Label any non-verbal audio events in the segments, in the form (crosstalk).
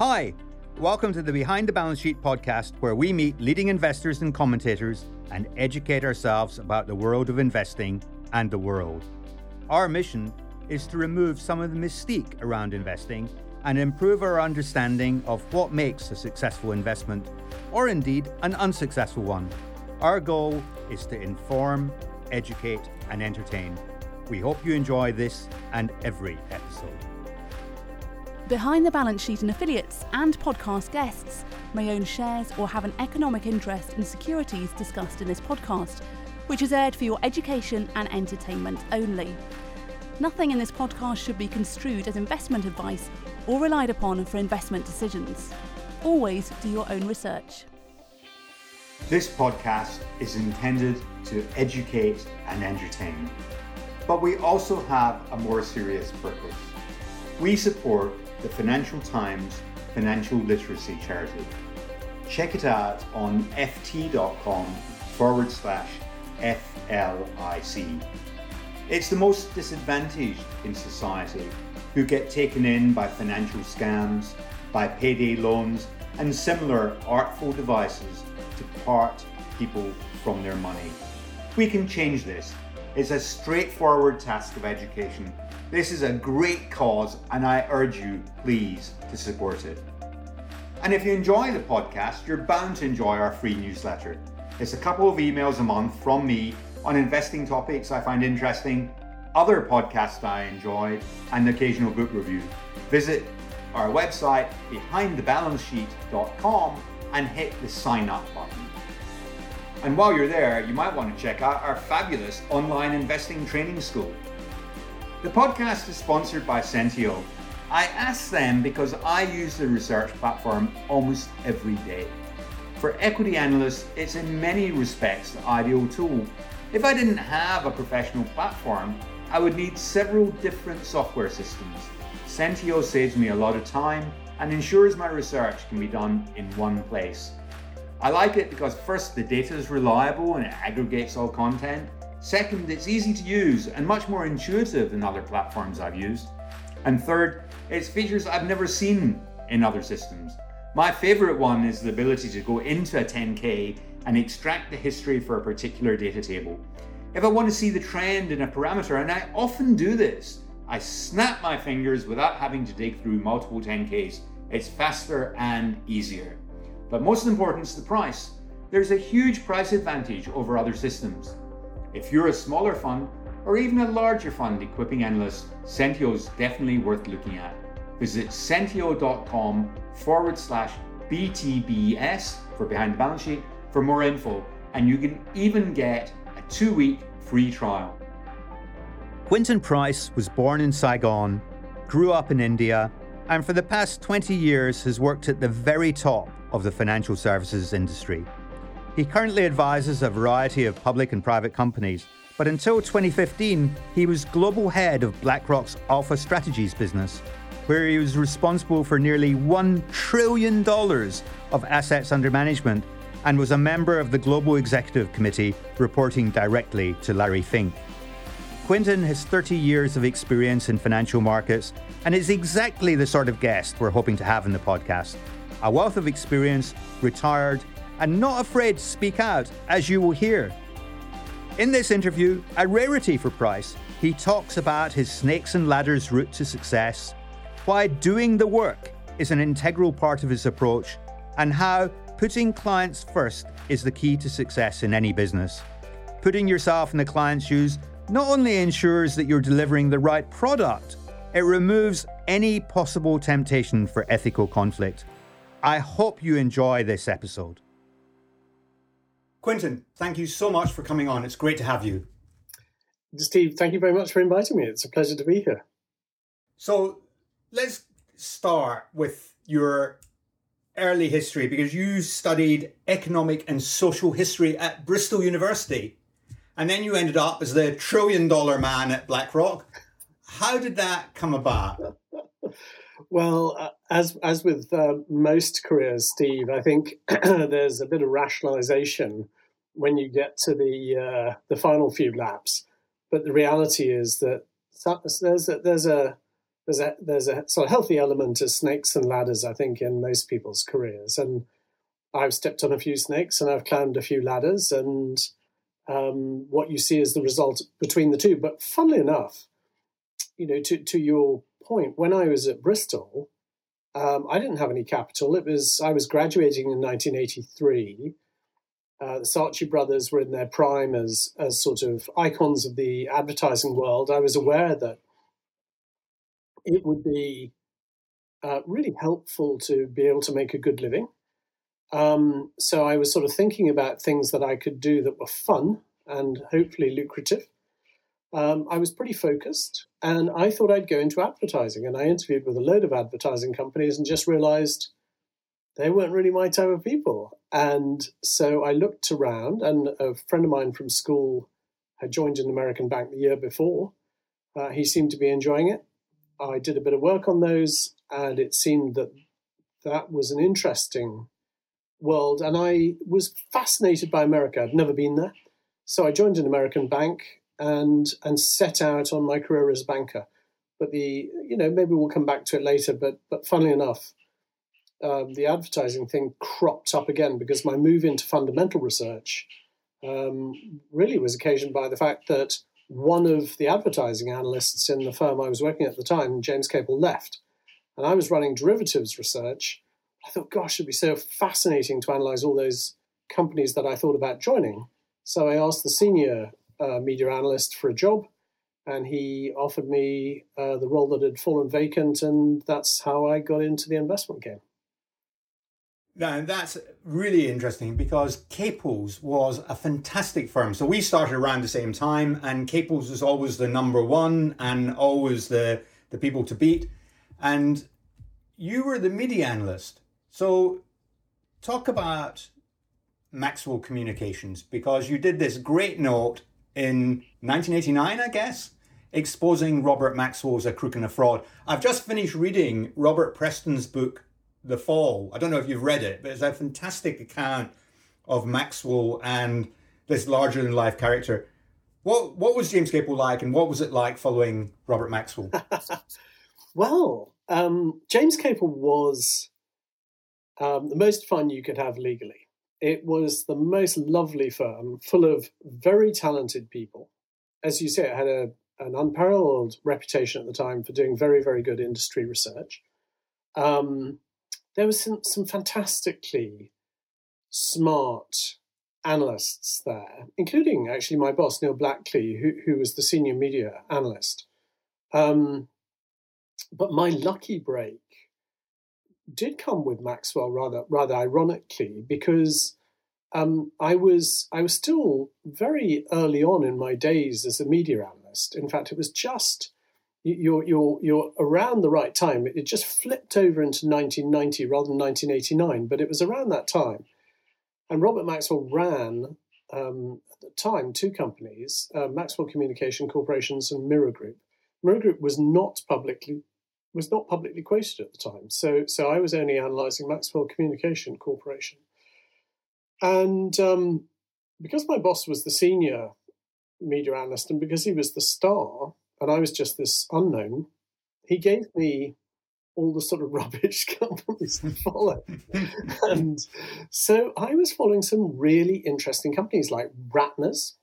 Hi, welcome to the Behind the Balance Sheet podcast, where we meet leading investors and commentators and educate ourselves about the world of investing and the world. Our mission is to remove some of the mystique around investing and improve our understanding of what makes a successful investment, or indeed an unsuccessful one. Our goal is to inform, educate, and entertain. We hope you enjoy this and every episode. Behind the balance sheet and affiliates and podcast guests may own shares or have an economic interest in securities discussed in this podcast, which is aired for your education and entertainment only. Nothing in this podcast should be construed as investment advice or relied upon for investment decisions. Always do your own research. This podcast is intended to educate and entertain, but we also have a more serious purpose. We support the Financial Times Financial Literacy Charity. Check it out on ft.com forward slash FLIC. It's the most disadvantaged in society who get taken in by financial scams, by payday loans, and similar artful devices to part people from their money. We can change this. It's a straightforward task of education this is a great cause, and I urge you, please, to support it. And if you enjoy the podcast, you're bound to enjoy our free newsletter. It's a couple of emails a month from me on investing topics I find interesting, other podcasts I enjoy, and occasional book review. Visit our website, behindthebalancesheet.com, and hit the sign up button. And while you're there, you might want to check out our fabulous online investing training school. The podcast is sponsored by Sentieo. I ask them because I use the research platform almost every day. For equity analysts, it's in many respects the ideal tool. If I didn't have a professional platform, I would need several different software systems. Sentieo saves me a lot of time and ensures my research can be done in one place. I like it because first, the data is reliable and it aggregates all content. Second, it's easy to use and much more intuitive than other platforms I've used. And third, it's features I've never seen in other systems. My favorite one is the ability to go into a 10K and extract the history for a particular data table. If I want to see the trend in a parameter, and I often do this, I snap my fingers without having to dig through multiple 10Ks. It's faster and easier. But most important is the price. There's a huge price advantage over other systems. If you're a smaller fund or even a larger fund equipping analysts, Sentieo is definitely worth looking at. Visit sentieo.com forward slash BTBS for behind the balance sheet for more info, and you can even get a two week free trial. Quintin Price was born in Saigon, grew up in India, and for the past 20 years has worked at the very top of the financial services industry. He currently advises a variety of public and private companies, but until 2015, he was global head of BlackRock's Alpha Strategies business, where he was responsible for nearly $1 trillion of assets under management and was a member of the Global Executive Committee reporting directly to Larry Fink. Quintin has 30 years of experience in financial markets and is exactly the sort of guest we're hoping to have in the podcast. A wealth of experience, retired, and not afraid to speak out, as you will hear. In this interview, a rarity for Price, he talks about his snakes and ladders route to success, why doing the work is an integral part of his approach, and how putting clients first is the key to success in any business. Putting yourself in the client's shoes not only ensures that you're delivering the right product, it removes any possible temptation for ethical conflict. I hope you enjoy this episode. Quintin, thank you so much for coming on. It's great to have you. Steve, thank you very much for inviting me. It's a pleasure to be here. So let's start with your early history because you studied economic and social history at Bristol University and then you ended up as the trillion dollar man at BlackRock. How did that come about? Well, uh, as as with uh, most careers, Steve, I think (clears throat) there's a bit of rationalisation when you get to the uh, the final few laps. But the reality is that there's a, there's a there's a there's a sort of healthy element of snakes and ladders, I think, in most people's careers. And I've stepped on a few snakes and I've climbed a few ladders, and um, what you see is the result between the two. But funnily enough, you know, to to your point, when I was at Bristol, um, I didn't have any capital. It was I was graduating in 1983. Uh, the Saatchi brothers were in their prime as as sort of icons of the advertising world. I was aware that it would be uh, really helpful to be able to make a good living. Um, so I was sort of thinking about things that I could do that were fun and hopefully lucrative. Um, I was pretty focused and I thought I'd go into advertising. And I interviewed with a load of advertising companies and just realized they weren't really my type of people. And so I looked around, and a friend of mine from school had joined an American bank the year before. Uh, he seemed to be enjoying it. I did a bit of work on those, and it seemed that that was an interesting world. And I was fascinated by America. I'd never been there. So I joined an American bank and and set out on my career as a banker. But the you know maybe we'll come back to it later. But but funnily enough, um, the advertising thing cropped up again because my move into fundamental research um, really was occasioned by the fact that one of the advertising analysts in the firm I was working at the time, James Capel, left. And I was running derivatives research. I thought, gosh, it'd be so fascinating to analyze all those companies that I thought about joining. So I asked the senior uh, media analyst for a job, and he offered me uh, the role that had fallen vacant, and that's how I got into the investment game. Now, that's really interesting because Capels was a fantastic firm. So we started around the same time, and Capels was always the number one and always the, the people to beat. And you were the media analyst. So talk about Maxwell Communications because you did this great note in 1989, I guess, exposing Robert Maxwell's A Crook and a Fraud. I've just finished reading Robert Preston's book, the Fall. I don't know if you've read it, but it's a fantastic account of Maxwell and this larger than life character. What what was James Capel like, and what was it like following Robert Maxwell? (laughs) well, um, James Capel was um, the most fun you could have legally. It was the most lovely firm, full of very talented people. As you say, it had a, an unparalleled reputation at the time for doing very, very good industry research. Um, there was some, some fantastically smart analysts there, including actually my boss, Neil Blackley, who, who was the senior media analyst. Um, but my lucky break did come with Maxwell rather rather ironically because um, I was I was still very early on in my days as a media analyst. In fact, it was just you're you're you're around the right time. It just flipped over into 1990 rather than 1989, but it was around that time. And Robert Maxwell ran um, at the time two companies, uh, Maxwell Communication Corporations and Mirror Group. Mirror Group was not publicly was not publicly quoted at the time, so so I was only analysing Maxwell Communication Corporation, and um, because my boss was the senior media analyst and because he was the star, and I was just this unknown, he gave me all the sort of (laughs) rubbish companies to follow. (laughs) and so I was following some really interesting companies like Ratner's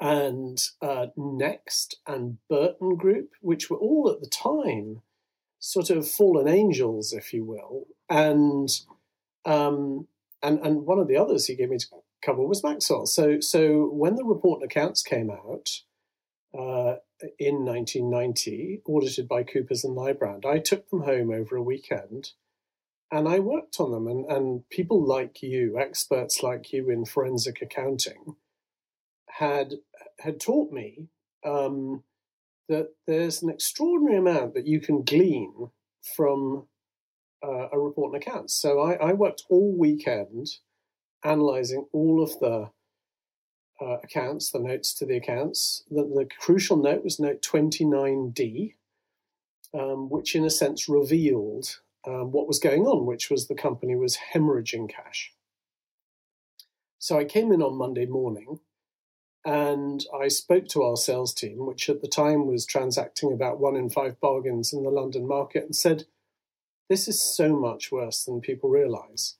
and uh, Next and Burton Group, which were all at the time sort of fallen angels, if you will. And um, and and one of the others he gave me to cover was Maxwell. So so when the report and accounts came out, uh, in 1990, audited by Coopers and Lybrand. I took them home over a weekend and I worked on them. And, and people like you, experts like you in forensic accounting, had had taught me um, that there's an extraordinary amount that you can glean from uh, a report and accounts. So I, I worked all weekend analyzing all of the uh, accounts, the notes to the accounts. The, the crucial note was note 29D, um, which in a sense revealed um, what was going on, which was the company was hemorrhaging cash. So I came in on Monday morning And I spoke to our sales team, which at the time was transacting about one in five bargains in the London market, and said, This is so much worse than people realize.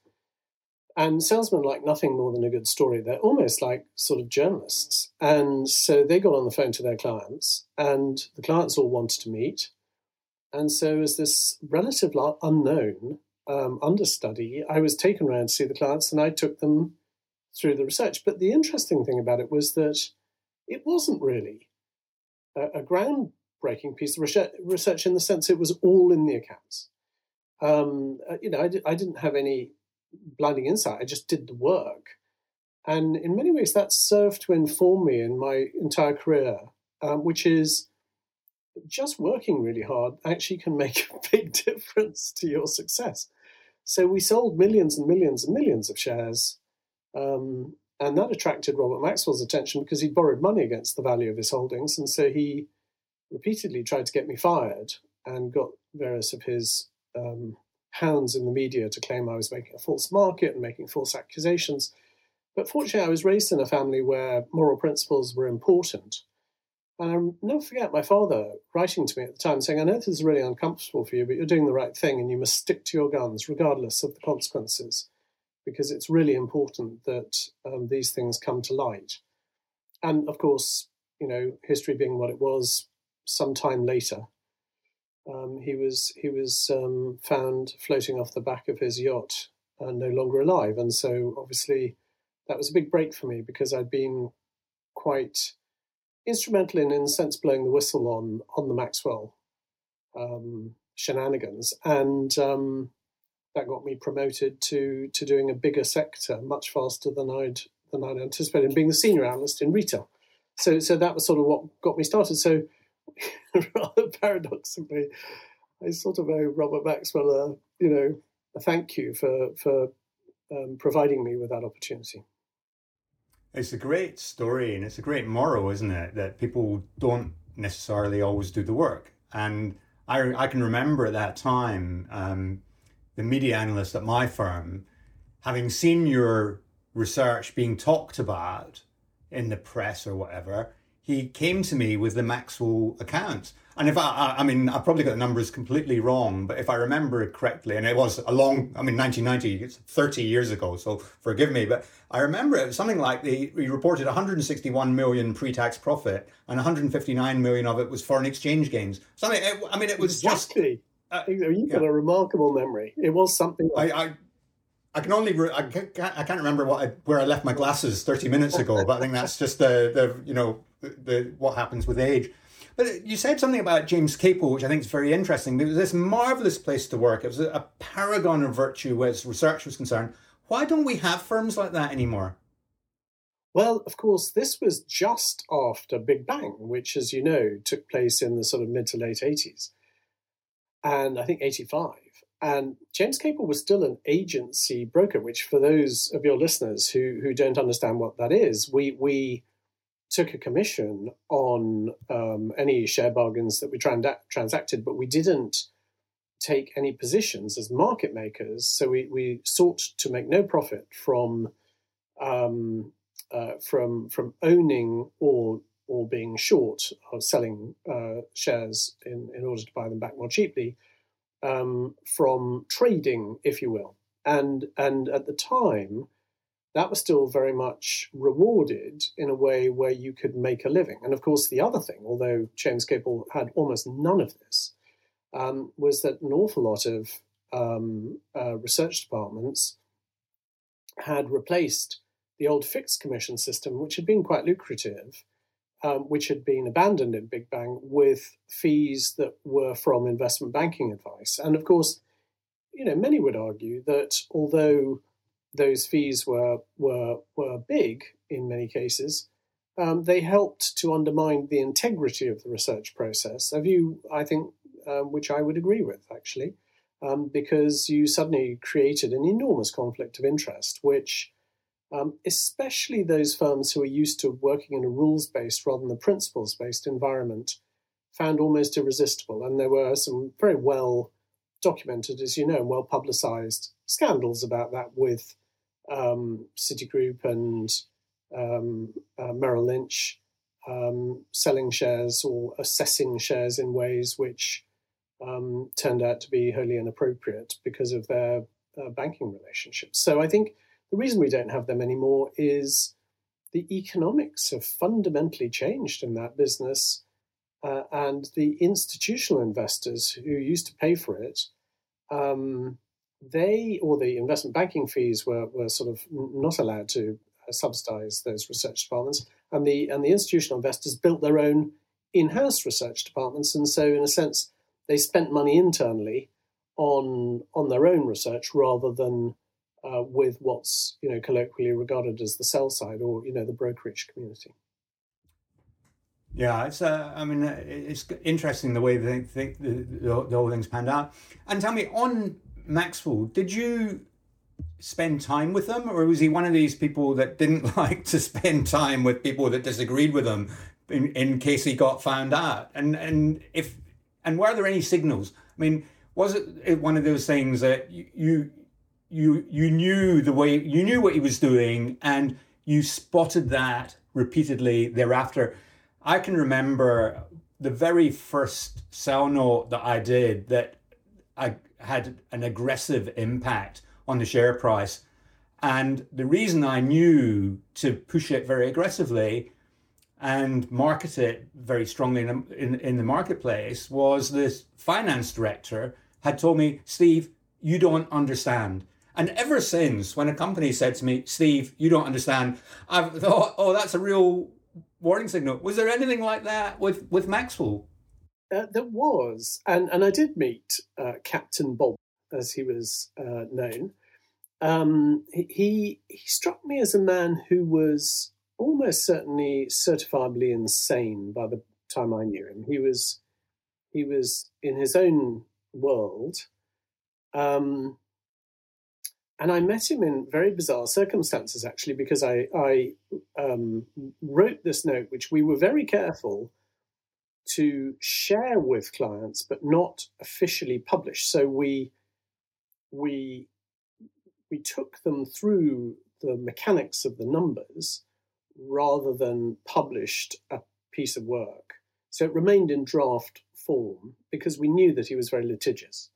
And salesmen like nothing more than a good story. They're almost like sort of journalists. And so they got on the phone to their clients, and the clients all wanted to meet. And so, as this relative unknown um, understudy, I was taken around to see the clients and I took them through the research. But the interesting thing about it was that it wasn't really a, a groundbreaking piece of research in the sense it was all in the accounts. Um, uh, you know, I, I didn't have any blinding insight. I just did the work. And in many ways, that served to inform me in my entire career, um, which is just working really hard actually can make a (laughs) big difference to your success. So we sold millions and millions and millions of shares. Um, and that attracted Robert Maxwell's attention because he'd borrowed money against the value of his holdings. And so he repeatedly tried to get me fired and got various of his um, hounds in the media to claim I was making a false market and making false accusations. But fortunately, I was raised in a family where moral principles were important. And I'll never forget my father writing to me at the time saying, I know this is really uncomfortable for you, but you're doing the right thing and you must stick to your guns regardless of the consequences, because it's really important that um, these things come to light. And of course, you know, history being what it was, some time later, um, he was he was um, found floating off the back of his yacht and no longer alive. And so obviously that was a big break for me because I'd been quite instrumental in, in a sense, blowing the whistle on on the Maxwell um, shenanigans, and um, that got me promoted to to doing a bigger sector much faster than I'd than I'd anticipated, and being the senior analyst in retail. So so that was sort of what got me started. So (laughs) rather paradoxically, I sort of owe Robert Maxwell a you know a thank you for for um, providing me with that opportunity. It's a great story and it's a great moral, isn't it? That people don't necessarily always do the work. And I, I can remember at that time, um, the media analyst at my firm, having seen your research being talked about in the press or whatever, he came to me with the Maxwell account and if I, I mean, I probably got the numbers completely wrong, but if I remember it correctly, and it was a long, I mean, 1990, it's 30 years ago, so forgive me, but I remember it was something like the, he reported 161 million pre-tax profit, and 159 million of it was foreign exchange gains. Something, it, I mean, it was exactly. just. Uh, You've got a remarkable memory. It was something. Like... I, I I can only re- I can't, I can't remember what I, where I left my glasses 30 minutes ago, but I think that's just the, the you know the, the what happens with age. But you said something about James Capel, which I think is very interesting. It was this marvelous place to work. It was a paragon of virtue as research was concerned. Why don't we have firms like that anymore? Well, of course, this was just after Big Bang, which, as you know, took place in the sort of mid to late 80s. And I think 85. And James Capel was still an agency broker, which, for those of your listeners who, who don't understand what that is, we, we took a commission on um, any share bargains that we trans- transacted, but we didn't take any positions as market makers. So we, we sought to make no profit from um, uh, from from owning or or being short or selling uh, shares in, in order to buy them back more cheaply um, from trading, if you will. And and at the time, that was still very much rewarded in a way where you could make a living. And of course, the other thing, although James Capel had almost none of this, um, was that an awful lot of um, uh, research departments had replaced the old fixed commission system, which had been quite lucrative, um, which had been abandoned in Big Bang, with fees that were from investment banking advice. And of course, you know, many would argue that although those fees were were were big in many cases. Um, they helped to undermine the integrity of the research process. A view, I think, um, which I would agree with actually, um, because you suddenly created an enormous conflict of interest, which um, especially those firms who are used to working in a rules based rather than a principles based environment found almost irresistible. And there were some very well documented, as you know, and well publicized scandals about that with um, Citigroup and um, uh, Merrill Lynch um, selling shares or assessing shares in ways which um, turned out to be wholly inappropriate because of their uh, banking relationships. So I think the reason we don't have them anymore is the economics have fundamentally changed in that business. Uh, and the institutional investors who used to pay for it, um, they or the investment banking fees were, were sort of not allowed to uh, subsidize those research departments, and the and the institutional investors built their own in-house research departments, and so in a sense they spent money internally on on their own research rather than uh, with what's you know colloquially regarded as the sell side or you know the brokerage community. Yeah, it's. Uh, I mean, uh, it's interesting the way they think the, the, the whole thing's panned out. And tell me, on Maxwell, did you spend time with them, or was he one of these people that didn't (laughs) like to spend time with people that disagreed with him in, in case he got found out? And and if and were there any signals? I mean, was it one of those things that you you you you knew the way you knew what he was doing and you spotted that repeatedly thereafter? I can remember the very first sell note that I did that I had an aggressive impact on the share price. And the reason I knew to push it very aggressively and market it very strongly in, in, in the marketplace was this finance director had told me, Steve, you don't understand. And ever since, when a company said to me, Steve, you don't understand, I've thought, oh, that's a real warning signal. Was there anything like that with, with Maxwell? Uh, there was. And, and I did meet uh, Captain Bob, as he was uh, known. Um, he, he struck me as a man who was almost certainly certifiably insane by the time I knew him. He was he was in his own world. Um, and I met him in very bizarre circumstances, actually, because I, I um, wrote this note, which we were very careful to share with clients, but not officially publish. So we we we took them through the mechanics of the numbers rather than published a piece of work. So it remained in draft form because we knew that he was very litigious.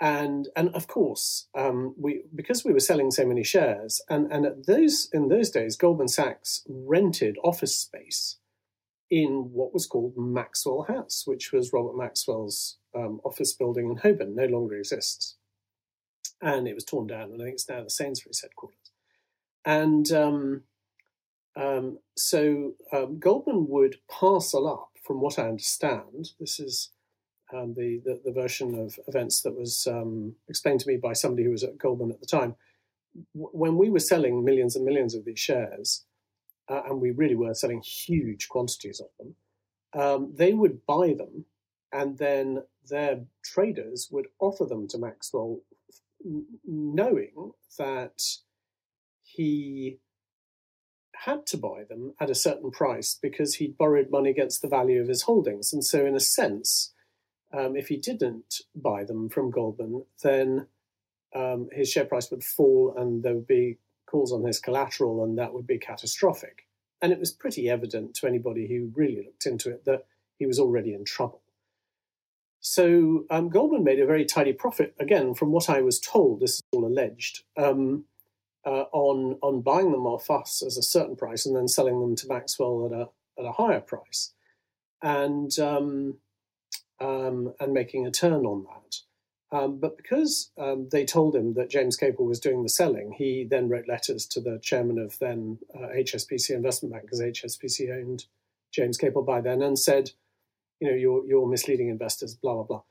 And, and of course, um, we because we were selling so many shares, and, and at those in those days, Goldman Sachs rented office space in what was called Maxwell House, which was Robert Maxwell's um, office building in Holborn, no longer exists. And it was torn down, and I think it's now the Sainsbury's headquarters. And um, um, so um, Goldman would parcel up, from what I understand, this is um, the, the, the version of events that was um, explained to me by somebody who was at Goldman at the time. When we were selling millions and millions of these shares, uh, and we really were selling huge quantities of them, um, they would buy them, and then their traders would offer them to Maxwell, knowing that he had to buy them at a certain price because he'd borrowed money against the value of his holdings. And so, in a sense, um, if he didn't buy them from Goldman, then um, his share price would fall and there would be calls on his collateral, and that would be catastrophic. And it was pretty evident to anybody who really looked into it that he was already in trouble. So um, Goldman made a very tidy profit, again, from what I was told, this is all alleged, um, uh, on on buying them off us as a certain price and then selling them to Maxwell at a at a higher price, and um, um, and making a turn on that. Um, but because um, they told him that James Capel was doing the selling, he then wrote letters to the chairman of then uh, HSBC Investment Bank, because HSBC owned James Capel by then, and said, you know, you're, you're misleading investors, blah, blah, blah.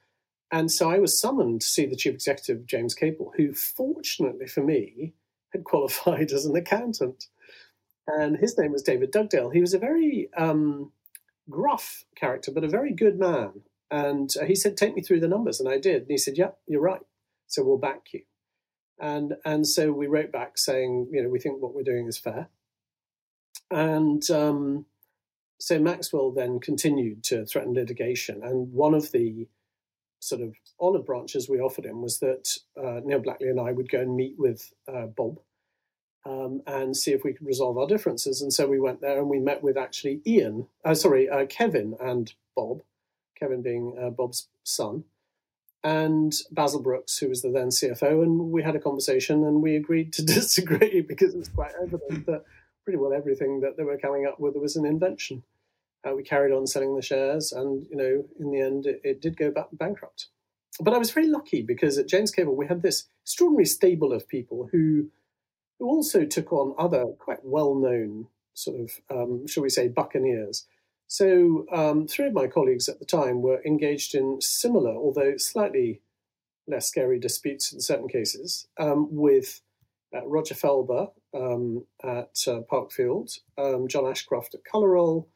And so I was summoned to see the chief executive, James Capel, who, fortunately for me, had (laughs) qualified as an accountant. And his name was David Dugdale. He was a very um, gruff character, but a very good man. And uh, he said, "Take me through the numbers," and I did. And he said, "Yeah, you're right. So we'll back you." And and so we wrote back saying, you know, we think what we're doing is fair. And um, so Maxwell then continued to threaten litigation, and one of the sort of olive branches we offered him was that uh, Neil Blackley and I would go and meet with uh, Bob um, and see if we could resolve our differences. And so we went there and we met with actually Ian, uh, sorry, uh, Kevin and Bob, Kevin being uh, Bob's son, and Basil Brookes, who was the then CFO. And we had a conversation and we agreed to (laughs) disagree because it was quite evident that pretty well everything that they were coming up with was an invention. Uh, we carried on selling the shares, and you know, in the end, it, it did go back bankrupt. But I was very lucky because at James Capel we had this extraordinary stable of people who who also took on other quite well-known sort of, um, shall we say, buccaneers. So um, three of my colleagues at the time were engaged in similar, although slightly less scary disputes in certain cases, um, with uh, Roger Felber um, at uh, Parkfield, um, John Ashcroft at Coloroll,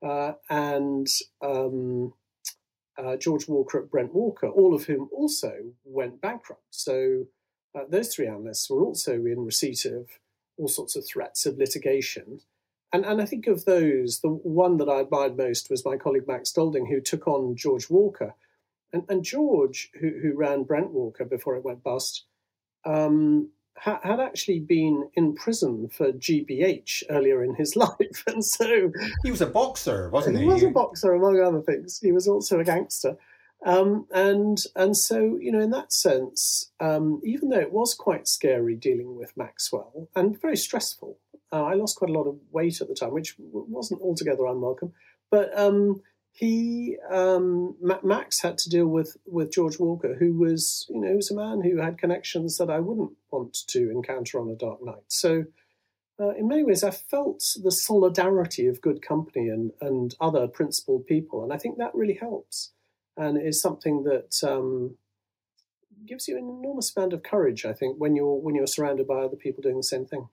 uh, and um, uh, George Walker at Brent Walker, all of whom also went bankrupt. So uh, those three analysts were also in receipt of all sorts of threats of litigation. And, and I think of those, the one that I admired most was my colleague Max Golding, who took on George Walker. And, and George, who, who ran Brent Walker before it went bust, um, ha- had actually been in prison for GBH earlier in his (laughs) life. And so. He was a boxer, wasn't he? He was a boxer, among other things. He was also a gangster. Um, and and so you know, in that sense, um, even though it was quite scary dealing with Maxwell and very stressful, uh, I lost quite a lot of weight at the time, which wasn't altogether unwelcome. But um, he um, Max had to deal with with George Walker, who was you know was a man who had connections that I wouldn't want to encounter on a dark night. So. Uh, in many ways, I felt the solidarity of good company and, and other principled people, and I think that really helps and is something that um, gives you an enormous amount of courage. I think when you're when you're surrounded by other people doing the same thing.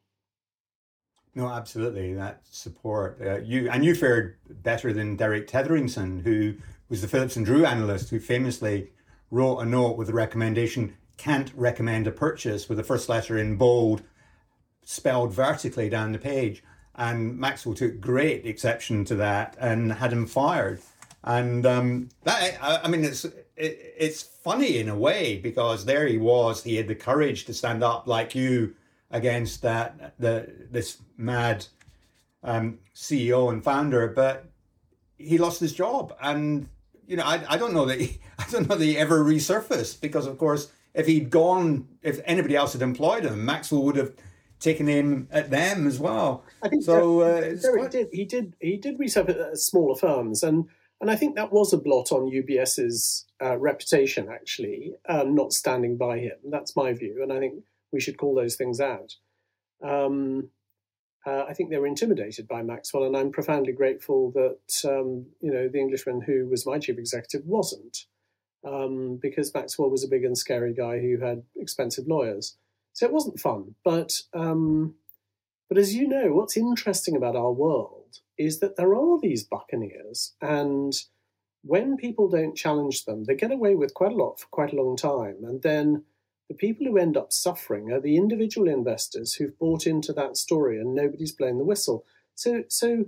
No, absolutely. That support uh, you and you fared better than Derek Terrington, who was the Phillips and Drew analyst, who famously wrote a note with the recommendation "can't recommend a purchase" with the first letter in bold, spelled vertically down the page. And Maxwell took great exception to that and had him fired and um, that I, mean it's it, it's funny in a way because there he was he had the courage to stand up like you against that the this mad um, CEO and founder but he lost his job and you know I, I don't know that he, (laughs) I don't know that he ever resurfaced because of course if he'd gone if anybody else had employed him Maxwell would have taken him at them as well I think so uh, quite... did he did he did resurface at smaller firms and and I think that was a blot on UBS's uh, reputation, actually, um, not standing by him. That's my view. And I think we should call those things out. Um, uh, I think they were intimidated by Maxwell, and I'm profoundly grateful that um, you know the Englishman who was my chief executive wasn't, um, because Maxwell was a big and scary guy who had expensive lawyers. So it wasn't fun. But um, but as you know, what's interesting about our world is that there are these buccaneers, and when people don't challenge them, they get away with quite a lot for quite a long time. And then the people who end up suffering are the individual investors who've bought into that story and nobody's blown the whistle. So, so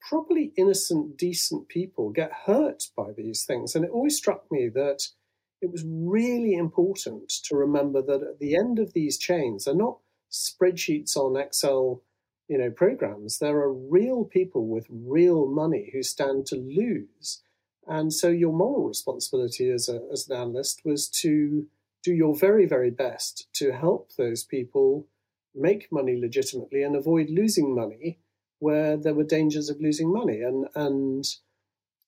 properly innocent, decent people get hurt by these things. And it always struck me that it was really important to remember that at the end of these chains, they're not spreadsheets on Excel you know programs there are real people with real money who stand to lose and so your moral responsibility as, a, as an analyst was to do your very very best to help those people make money legitimately and avoid losing money where there were dangers of losing money. And and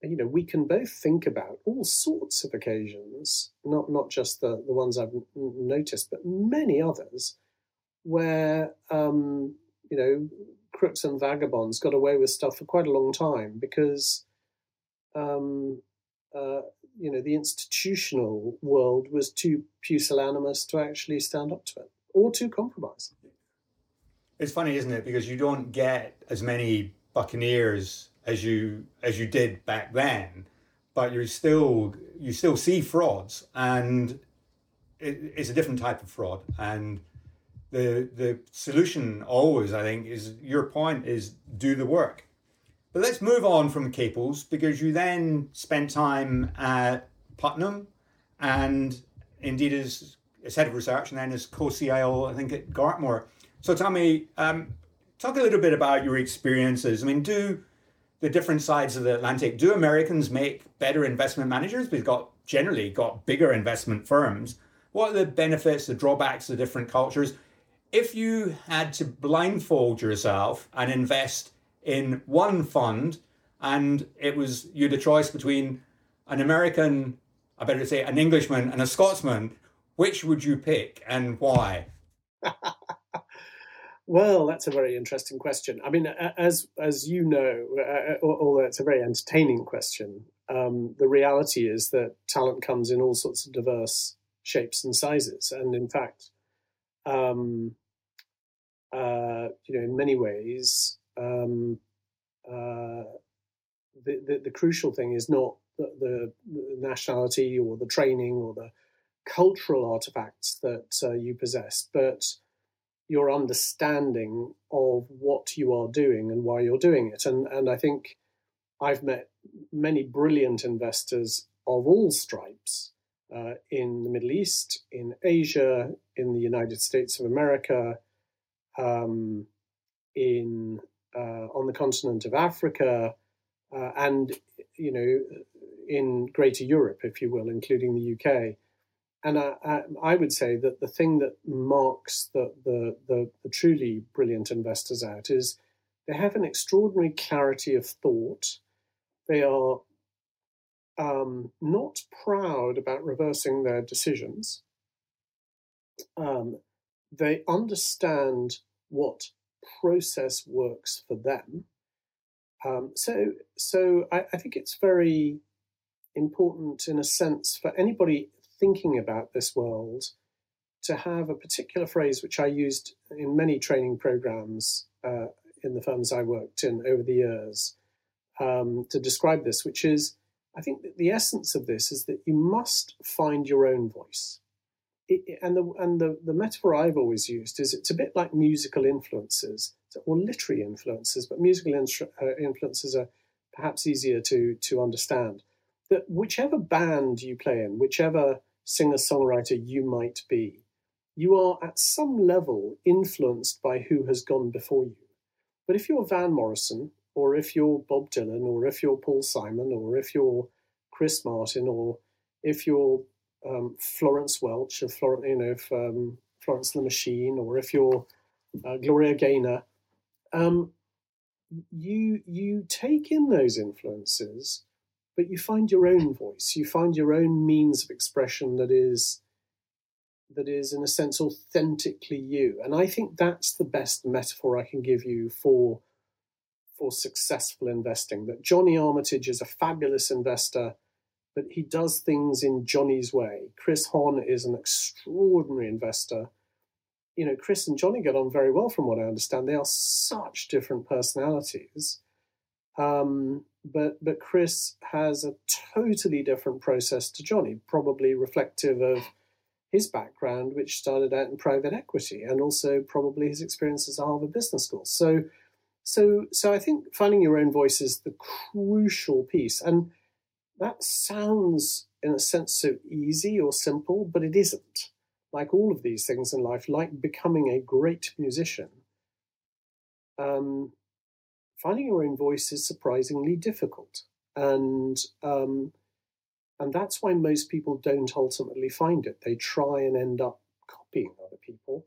you know we can both think about all sorts of occasions not not just the the ones i've noticed but many others where um, you know, crooks and vagabonds got away with stuff for quite a long time because, um, uh, you know, the institutional world was too pusillanimous to actually stand up to it or too compromised. It's funny, isn't it? Because you don't get as many buccaneers as you as you did back then, but you still you still see frauds, and it, it's a different type of fraud, and the the solution always, I think, is your point is do the work. But let's move on from Capels because you then spent time at Putnam and indeed as, as head of research and then as co-CIO, I think, at Gartmore. So tell me, um, talk a little bit about your experiences. I mean, do the different sides of the Atlantic, do Americans make better investment managers? We've got generally got bigger investment firms. What are the benefits, the drawbacks, the different cultures? If you had to blindfold yourself and invest in one fund, and it was you had a choice between an American, I better say, an Englishman and a Scotsman, which would you pick and why? (laughs) well, that's a very interesting question. I mean, as as you know, although it's a very entertaining question, um, the reality is that talent comes in all sorts of diverse shapes and sizes, and in fact, um, uh, you know, in many ways, um, uh, the, the, the crucial thing is not the, the, nationality or the training or the cultural artifacts that uh, you possess, but your understanding of what you are doing and why you're doing it. And and I think I've met many brilliant investors of all stripes uh, in the Middle East, in Asia, in the United States of America, um, in uh, on the continent of Africa, uh, and you know in Greater Europe, if you will, including the UK. And I, I, would say that the thing that marks the, the, the, the truly brilliant investors out is they have an extraordinary clarity of thought. They are um, not proud about reversing their decisions. Um, they understand what process works for them. Um, so, so I, I, think it's very important, in a sense, for anybody thinking about this world to have a particular phrase which I used in many training programs uh, in the firms I worked in over the years um, to describe this, which is I think that the essence of this is that you must find your own voice. And the and the, the metaphor I've always used is it's a bit like musical influences or literary influences, but musical uh, influences are perhaps easier to to understand. That whichever band you play in, whichever singer songwriter you might be, you are at some level influenced by who has gone before you. But if you're Van Morrison, or if you're Bob Dylan, or if you're Paul Simon, or if you're Chris Martin, or if you're um, Florence Welch, or Florence, you know, if, um, Florence the Machine, or if you're uh, Gloria Gaynor, um, you you take in those influences, but you find your own voice. You find your own means of expression that is that is, in a sense, authentically you. And I think that's the best metaphor I can give you for for successful investing. That Johnny Armitage is a fabulous investor, but he does things in Johnny's way. Chris Hohn is an extraordinary investor. You know, Chris and Johnny get on very well, from what I understand. They are such different personalities. Um, but but Chris has a totally different process to Johnny, probably reflective of his background, which started out in private equity, and also probably his experiences at Harvard Business School. So, so, so I think finding your own voice is the crucial piece, and that sounds, in a sense, so easy or simple, but it isn't. Like all of these things in life, like becoming a great musician, um, finding your own voice is surprisingly difficult, and um, and that's why most people don't ultimately find it. They try and end up copying other people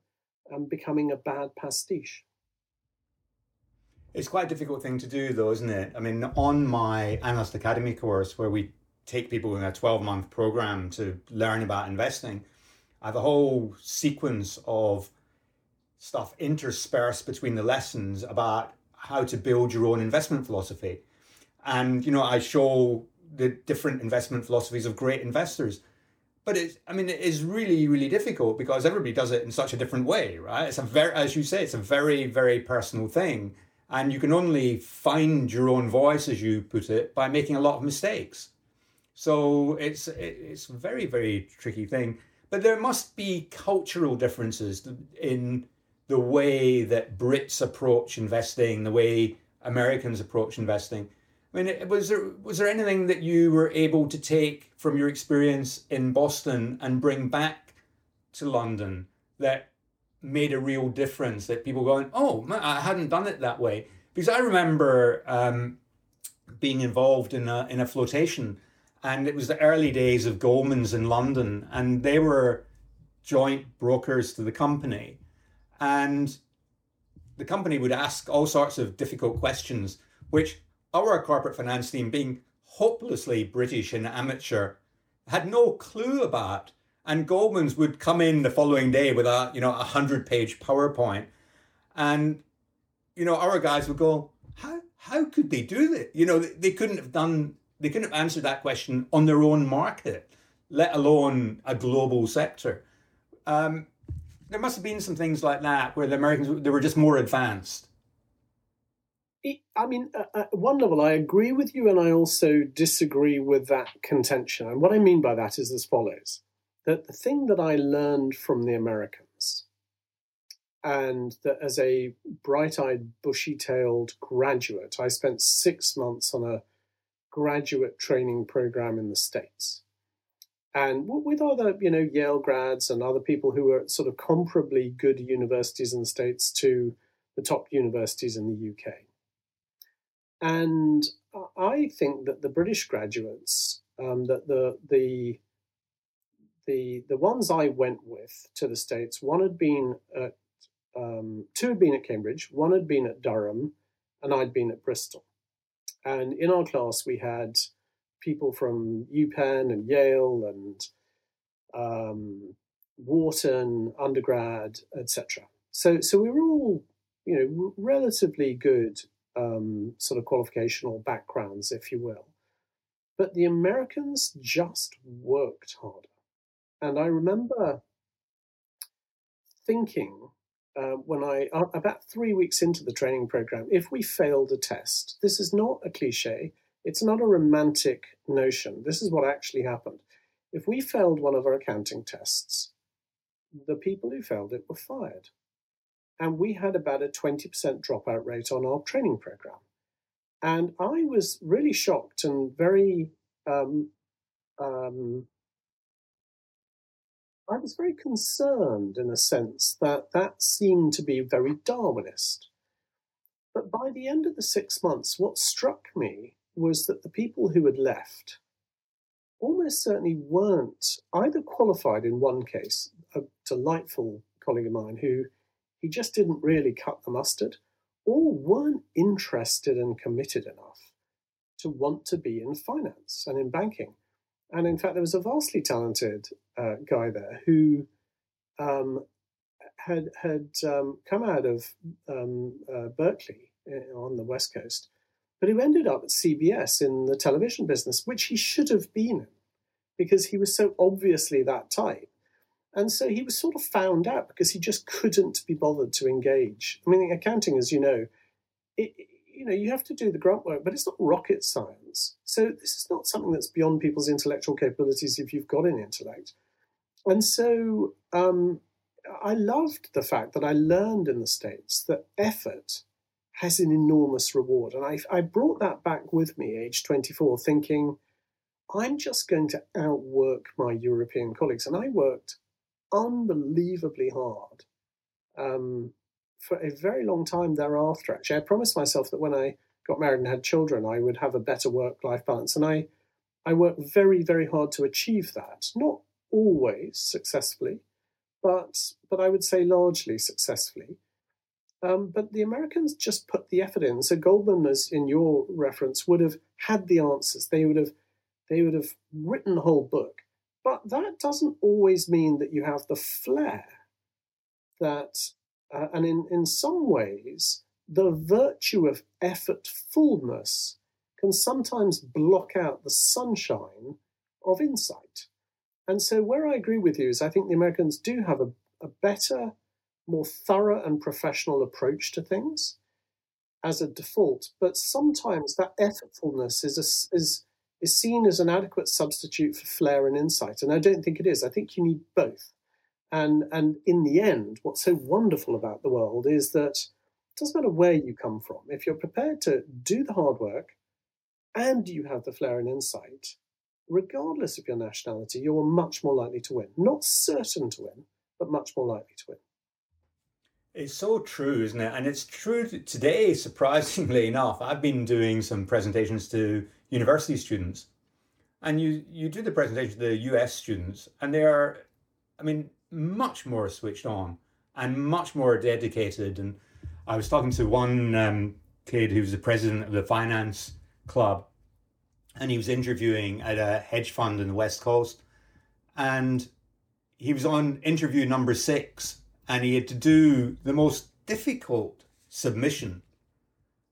and becoming a bad pastiche. It's quite a difficult thing to do, though, isn't it? I mean, on my Analyst Academy course, where we take people in a 12 month program to learn about investing, I have a whole sequence of stuff interspersed between the lessons about how to build your own investment philosophy. And, you know, I show the different investment philosophies of great investors. But it's, I mean, it is really, really difficult because everybody does it in such a different way, right? It's a very, as you say, it's a very, very personal thing. And you can only find your own voice, as you put it, by making a lot of mistakes. So it's it's a very, very tricky thing. But there must be cultural differences in the way that Brits approach investing, the way Americans approach investing. I mean, was there was there anything that you were able to take from your experience in Boston and bring back to London that made a real difference that people going, oh, man, I hadn't done it that way. Because I remember um, being involved in a, in a flotation and it was the early days of Goldman's in London and they were joint brokers to the company. And the company would ask all sorts of difficult questions, which our corporate finance team, being hopelessly British and amateur, had no clue about. And Goldman's would come in the following day with a you know a hundred page PowerPoint, and you know our guys would go, how how could they do that? You know they couldn't have done they couldn't have answered that question on their own market, let alone a global sector. Um, there must have been some things like that where the Americans they were just more advanced. I mean, at one level, I agree with you, and I also disagree with that contention. And what I mean by that is as follows: that the thing that I learned from the Americans, and that as a bright-eyed, bushy-tailed graduate, I spent six months on a graduate training program in the states and with other, you know, Yale grads and other people who were sort of comparably good universities in the States to the top universities in the UK. And I think that the British graduates, um, that the the the the ones I went with to the States, one had been at um, two had been at Cambridge, one had been at Durham, and I'd been at Bristol. And in our class, we had people from UPenn and Yale and um, Wharton undergrad, etc. So, so we were all, you know, relatively good um, sort of qualificational backgrounds, if you will. But the Americans just worked harder, and I remember thinking uh, when I uh, about three weeks into the training program, if we failed a test, this is not a cliche. It's not a romantic notion. This is what actually happened. If we failed one of our accounting tests, the people who failed it were fired. And we had about a 20% dropout rate on our training program. And I was really shocked and very, um, um, I was very concerned in a sense that that seemed to be very Darwinist. But by the end of the six months, what struck me was that the people who had left almost certainly weren't either qualified in one case, a delightful colleague of mine who he just didn't really cut the mustard, or weren't interested and committed enough to want to be in finance and in banking. And in fact, there was a vastly talented uh, guy there who um, had had um, come out of um, uh, Berkeley eh, on the West Coast but who ended up at CBS in the television business, which he should have been in because he was so obviously that type. And so he was sort of found out because he just couldn't be bothered to engage. I mean, accounting, as you know, it, you know, you have to do the grunt work, but it's not rocket science. So this is not something that's beyond people's intellectual capabilities if you've got an intellect. And so um, I loved the fact that I learned in the States that effort has an enormous reward. And I, I brought that back with me, age 24, thinking, I'm just going to outwork my European colleagues. And I worked unbelievably hard um, for a very long time thereafter. Actually, I promised myself that when I got married and had children, I would have a better work life balance. And I, I worked very, very hard to achieve that. Not always successfully, but, but I would say largely successfully. Um, but the Americans just put the effort in. So Goldman, as in your reference, would have had the answers. They would have they would have written the whole book. But that doesn't always mean that you have the flair that, uh, and in, in some ways, the virtue of effortfulness can sometimes block out the sunshine of insight. And so, where I agree with you is I think the Americans do have a, a better more thorough and professional approach to things as a default, but sometimes that effortfulness is a, is is seen as an adequate substitute for flair and insight, and I don't think it is. I think you need both. And and in the end, what's so wonderful about the world is that it doesn't matter where you come from. If you're prepared to do the hard work and you have the flair and insight, regardless of your nationality, you're much more likely to win. Not certain to win, but much more likely to win. It's so true, isn't it? And it's true today, surprisingly (laughs) enough. I've been doing some presentations to university students, and you, you do the presentation to the US students, and they are, I mean, much more switched on and much more dedicated. And I was talking to one um, kid who's the president of the finance club, and he was interviewing at a hedge fund in the West Coast. And he was on interview number six and he had to do the most difficult submission.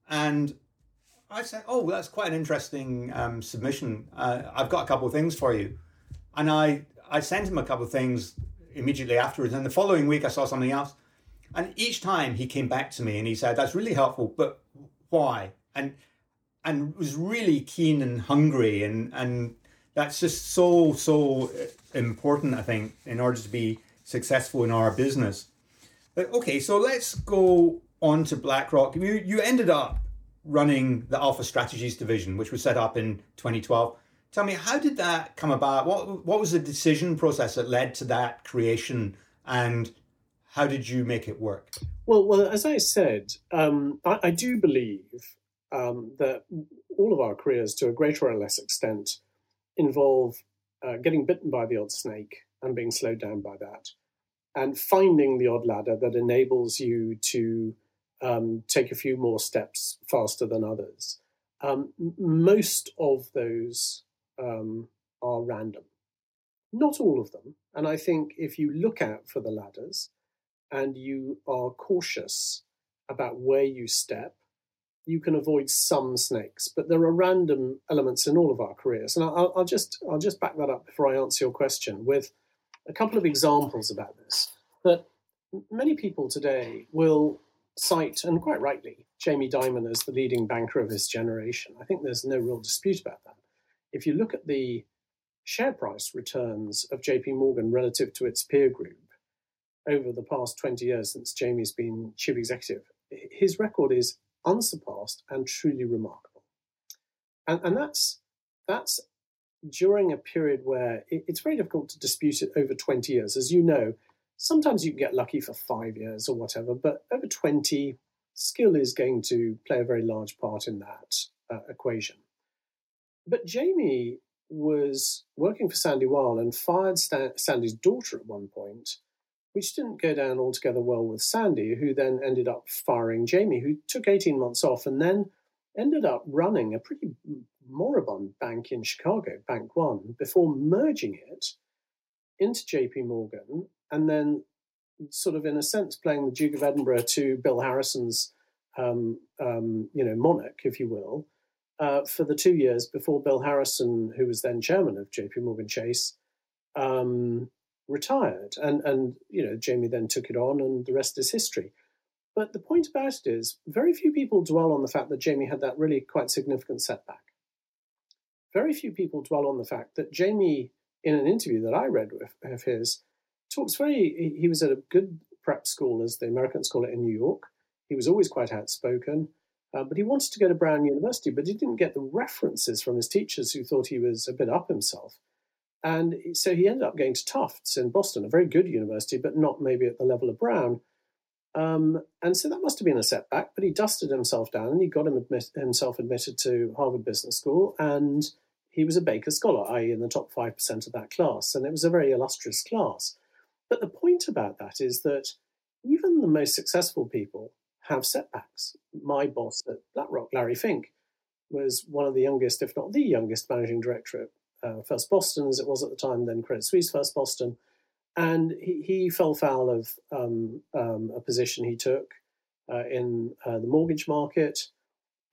And I said, Oh, that's quite an interesting um, submission. Uh, I've got a couple of things for you. And I, I sent him a couple of things immediately afterwards. And the following week, I saw something else. And each time he came back to me and he said, That's really helpful, but why? And and was really keen and hungry and and that's just so so important i think in order to be successful in our business. But okay so let's go on to blackrock. You you ended up running the alpha strategies division which was set up in 2012 tell me how did that come about? What what was the decision process that led to that creation and how did you make it work? Well well as i said um, I, I, do believe um, that all of our careers to a greater or less extent involve uh, getting bitten by the odd snake and being slowed down by that, and finding the odd ladder that enables you to um, take a few more steps faster than others. Um, most of those um, are random, not all of them. And I think if you look out for the ladders and you are cautious about where you step, you can avoid some snakes, but there are random elements in all of our careers. And I'll, I'll, just I'll just back that up before I answer your question with a couple of examples about this. That many people today will cite, and quite rightly, Jamie Dimon as the leading banker of his generation. I think there's no real dispute about that. If you look at the share price returns of JP Morgan relative to its peer group over the past 20 years since Jamie's been chief executive, his record is unsurpassed and truly remarkable. And, and that's, that's during a period where it, it's very difficult to dispute it over 20 years. As you know, sometimes you can get lucky for five years or whatever, but over 20, skill is going to play a very large part in that uh, equation. But Jamie was working for Sandy Weill and fired Sandy's daughter at one point which didn't go down altogether well with Sandy, who then ended up firing Jamie, who took 18 months off and then ended up running a pretty moribund bank in Chicago, Bank One, before merging it into JP Morgan and then sort of in a sense playing the Duke of Edinburgh to Bill Harrison's um, um, you know monarch, if you will, uh, for the two years before Bill Harrison, who was then chairman of JP Morgan Chase, um, retired. And, and, you know, Jamie then took it on and the rest is history. But the point about it is, very few people dwell on the fact that Jamie had that really quite significant setback. Very few people dwell on the fact that Jamie, in an interview that I read of his, talks very, he was at a good prep school, as the Americans call it, in New York. He was always quite outspoken, uh, but he wanted to go to Brown University, but he didn't get the references from his teachers who thought he was a bit up himself. And so he ended up going to Tufts in Boston, a very good university, but not maybe at the level of Brown. Um, and so that must have been a setback, but he dusted himself down and he got him admit, himself admitted to Harvard Business School. And he was a Baker Scholar, i.e., in the top 5% of that class. And it was a very illustrious class. But the point about that is that even the most successful people have setbacks. My boss at BlackRock, Larry Fink, was one of the youngest, if not the youngest, managing director at uh, First Boston, as it was at the time, then Credit Suisse First Boston. And he, he fell foul of um, um, a position he took uh, in uh, the mortgage market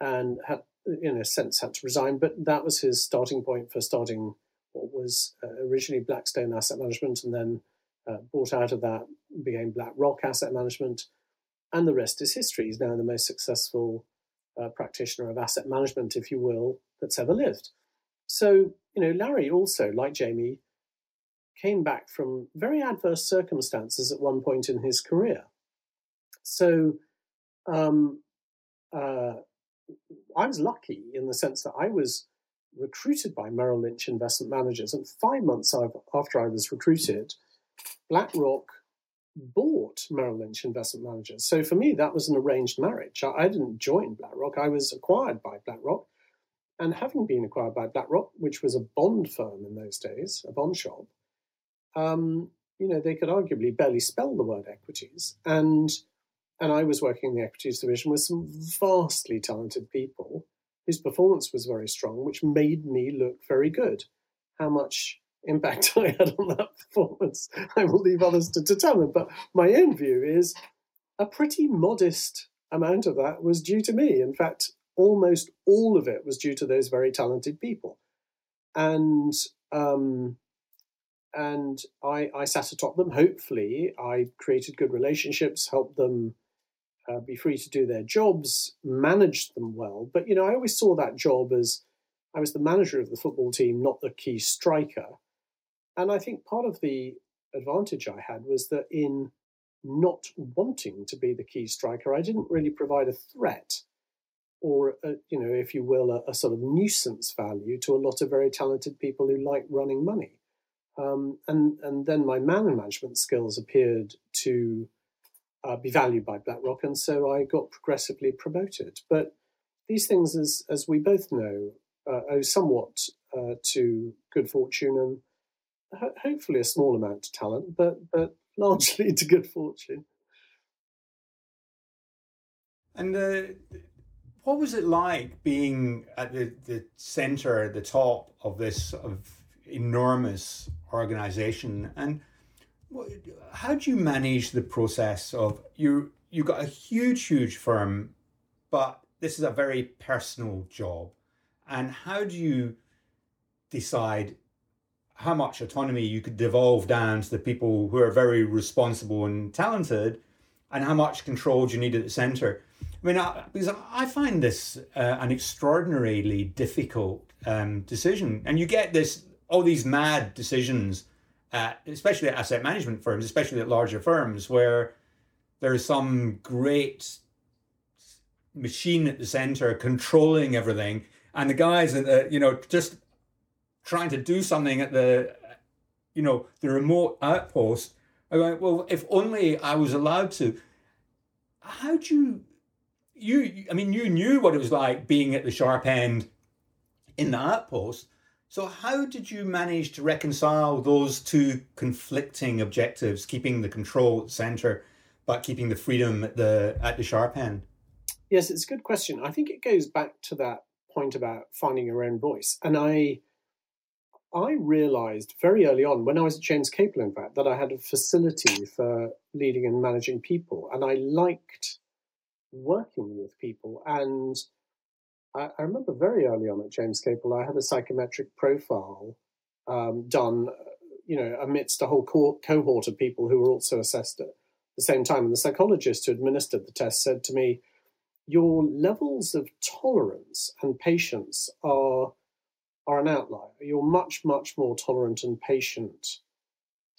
and had, in a sense, had to resign. But that was his starting point for starting what was uh, originally Blackstone Asset Management and then uh, bought out of that, became BlackRock Asset Management. And the rest is history. He's now the most successful uh, practitioner of asset management, if you will, that's ever lived. So, you know, Larry also, like Jamie, came back from very adverse circumstances at one point in his career. So, um, uh, I was lucky in the sense that I was recruited by Merrill Lynch investment managers. And five months after I was recruited, BlackRock bought Merrill Lynch Investment Managers. So for me, that was an arranged marriage. I, I didn't join BlackRock, I was acquired by BlackRock. And having been acquired by BlackRock, which was a bond firm in those days, a bond shop, um, you know, they could arguably barely spell the word equities. And and I was working in the equities division with some vastly talented people whose performance was very strong, which made me look very good. How much impact (laughs) I had on that performance, I will leave others to determine. But my own view is a pretty modest amount of that was due to me. In fact, almost all of it was due to those very talented people. And um, and I, I sat atop them. Hopefully, I created good relationships, helped them uh, be free to do their jobs, managed them well. But you know, I always saw that job as I was the manager of the football team, not the key striker. And I think part of the advantage I had was that in not wanting to be the key striker, I didn't really provide a threat or, a, you know, if you will, a, a, sort of nuisance value to a lot of very talented people who like running money. Um, and and then my man management skills appeared to uh, be valued by BlackRock, and so I got progressively promoted. But these things, as as we both know, uh, owe somewhat uh, to good fortune and ho- hopefully a small amount to talent, but but (laughs) largely to good fortune. And uh, what was it like being at the, the center, the top of this of enormous organization? And how do you manage the process of you? You got a huge, huge firm, but this is a very personal job. And how do you decide how much autonomy you could devolve down to the people who are very responsible and talented, and how much control do you need at the center? I mean, I, because I find this uh, an extraordinarily difficult um, decision, and you get this all these mad decisions, at, especially at asset management firms, especially at larger firms, where there's some great machine at the center controlling everything, and the guys at the you know just trying to do something at the you know the remote outpost are going well if only i was allowed to. How do you you i mean you knew what it was like being at the sharp end in the outpost so how did you manage to reconcile those two conflicting objectives keeping the control at the center but keeping the freedom at the at the sharp end? Yes it's a good question. I think it goes back to that point about finding your own voice. And i I realized very early on, when I was at James Capel, in fact, that I had a facility for leading and managing people, and I liked working with people. And I, I remember very early on at James Capel, I had a psychometric profile um, done, you know, amidst a whole co- cohort of people who were also assessed at the same time. And the psychologist who administered the test said to me, "Your levels of tolerance and patience are." Are an outlier. You're much, much more tolerant and patient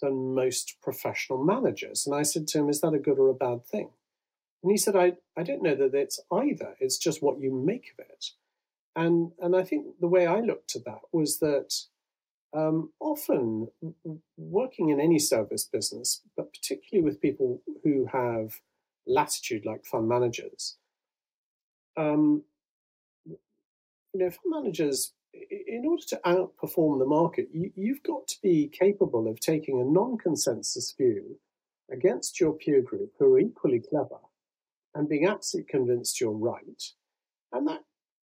than most professional managers. And I said to him, Is that a good or a bad thing? And he said, I, I don't know that it's either. It's just what you make of it. And, and I think the way I looked at that was that um, often working in any service business, but particularly with people who have latitude like fund managers, um, you know, fund managers in order to outperform the market, you, you've got to be capable of taking a non consensus view against your peer group who are equally clever and being absolutely convinced you're right. And that,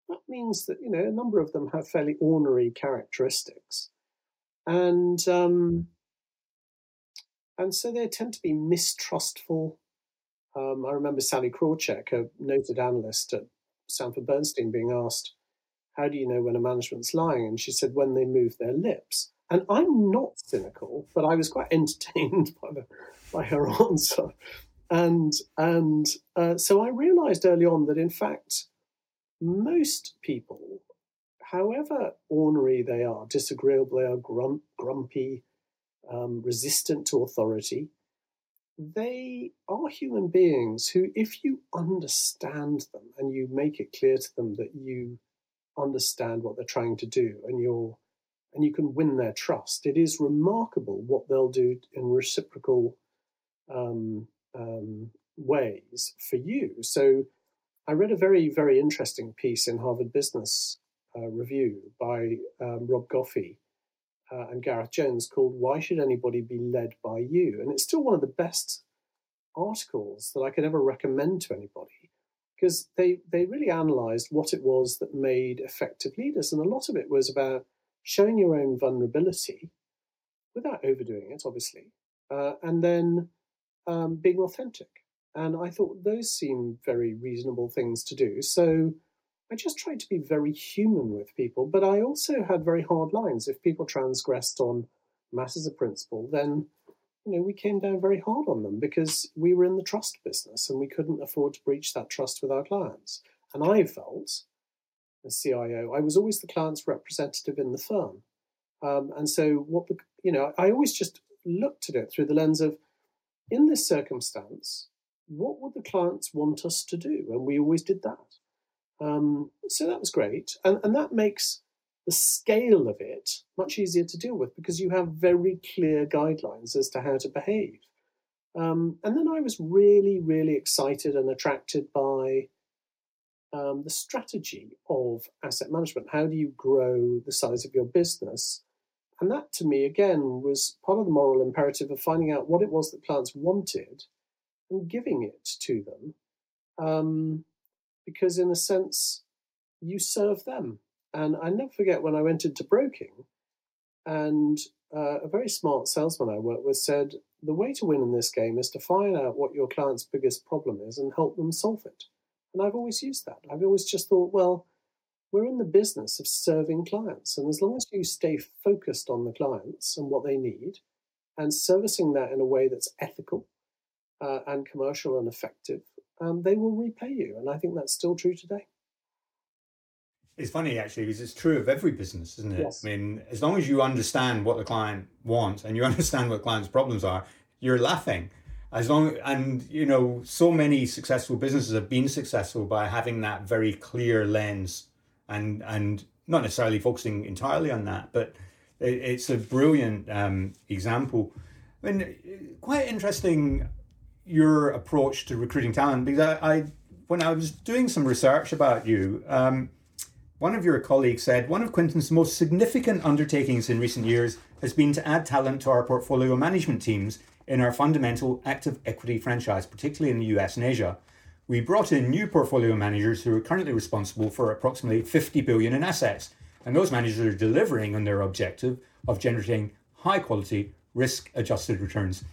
that means that, you know, a number of them have fairly ornery characteristics. And, um, and so they tend to be mistrustful. Um, I remember Sally Krawcheck, a noted analyst at Sanford Bernstein, being asked, how do you know when a management's lying? And she said, when they move their lips. And I'm not cynical, but I was quite (laughs) entertained by, the, by her (laughs) answer. And, and uh, so I realized early on that, in fact, most people, however ornery they are, disagreeable they are, grump, grumpy, um, resistant to authority, they are human beings who, if you understand them and you make it clear to them that you understand what they're trying to do and you're and you can win their trust. It is remarkable what they'll do in reciprocal um, um, ways for you. So I read a very, very interesting piece in Harvard Business uh, Review by um, Rob Goffee uh, and Gareth Jones called Why Should Anybody Be Led by You? And it's still one of the best articles that I could ever recommend to anybody because they, they really analysed what it was that made effective leaders. And a lot of it was about showing your own vulnerability without overdoing it, obviously, uh, and then um, being authentic. And I thought those seemed very reasonable things to do. So I just tried to be very human with people, but I also had very hard lines. If people transgressed on matters of principle, then you know we came down very hard on them because we were in the trust business and we couldn't afford to breach that trust with our clients. And I felt, as CIO, I was always the client's representative in the firm. Um, and so what the you know I always just looked at it through the lens of in this circumstance what would the clients want us to do? And we always did that. Um, so that was great. And, and that makes the scale of it much easier to deal with because you have very clear guidelines as to how to behave. Um, and then I was really, really excited and attracted by um, the strategy of asset management. How do you grow the size of your business? And that to me, again, was part of the moral imperative of finding out what it was that clients wanted and giving it to them. Um, because, in a sense, you serve them. And I never forget when I went into broking, and uh, a very smart salesman I worked with said, The way to win in this game is to find out what your client's biggest problem is and help them solve it. And I've always used that. I've always just thought, well, we're in the business of serving clients. And as long as you stay focused on the clients and what they need and servicing that in a way that's ethical uh, and commercial and effective, um, they will repay you. And I think that's still true today. It's funny actually because it's true of every business, isn't it? Yes. I mean, as long as you understand what the client wants and you (laughs) understand what client's problems are, you're laughing. As long and you know, so many successful businesses have been successful by having that very clear lens and and not necessarily focusing entirely on that, but it, it's a brilliant um, example. I mean, quite interesting your approach to recruiting talent because I, I when I was doing some research about you, um, one of your colleagues said one of Quintin's most significant undertakings in recent years has been to add talent to our portfolio management teams in our fundamental active equity franchise, particularly in the US and Asia. We brought in new portfolio managers who are currently responsible for approximately 50 billion in assets, and those managers are delivering on their objective of generating high quality, risk adjusted returns.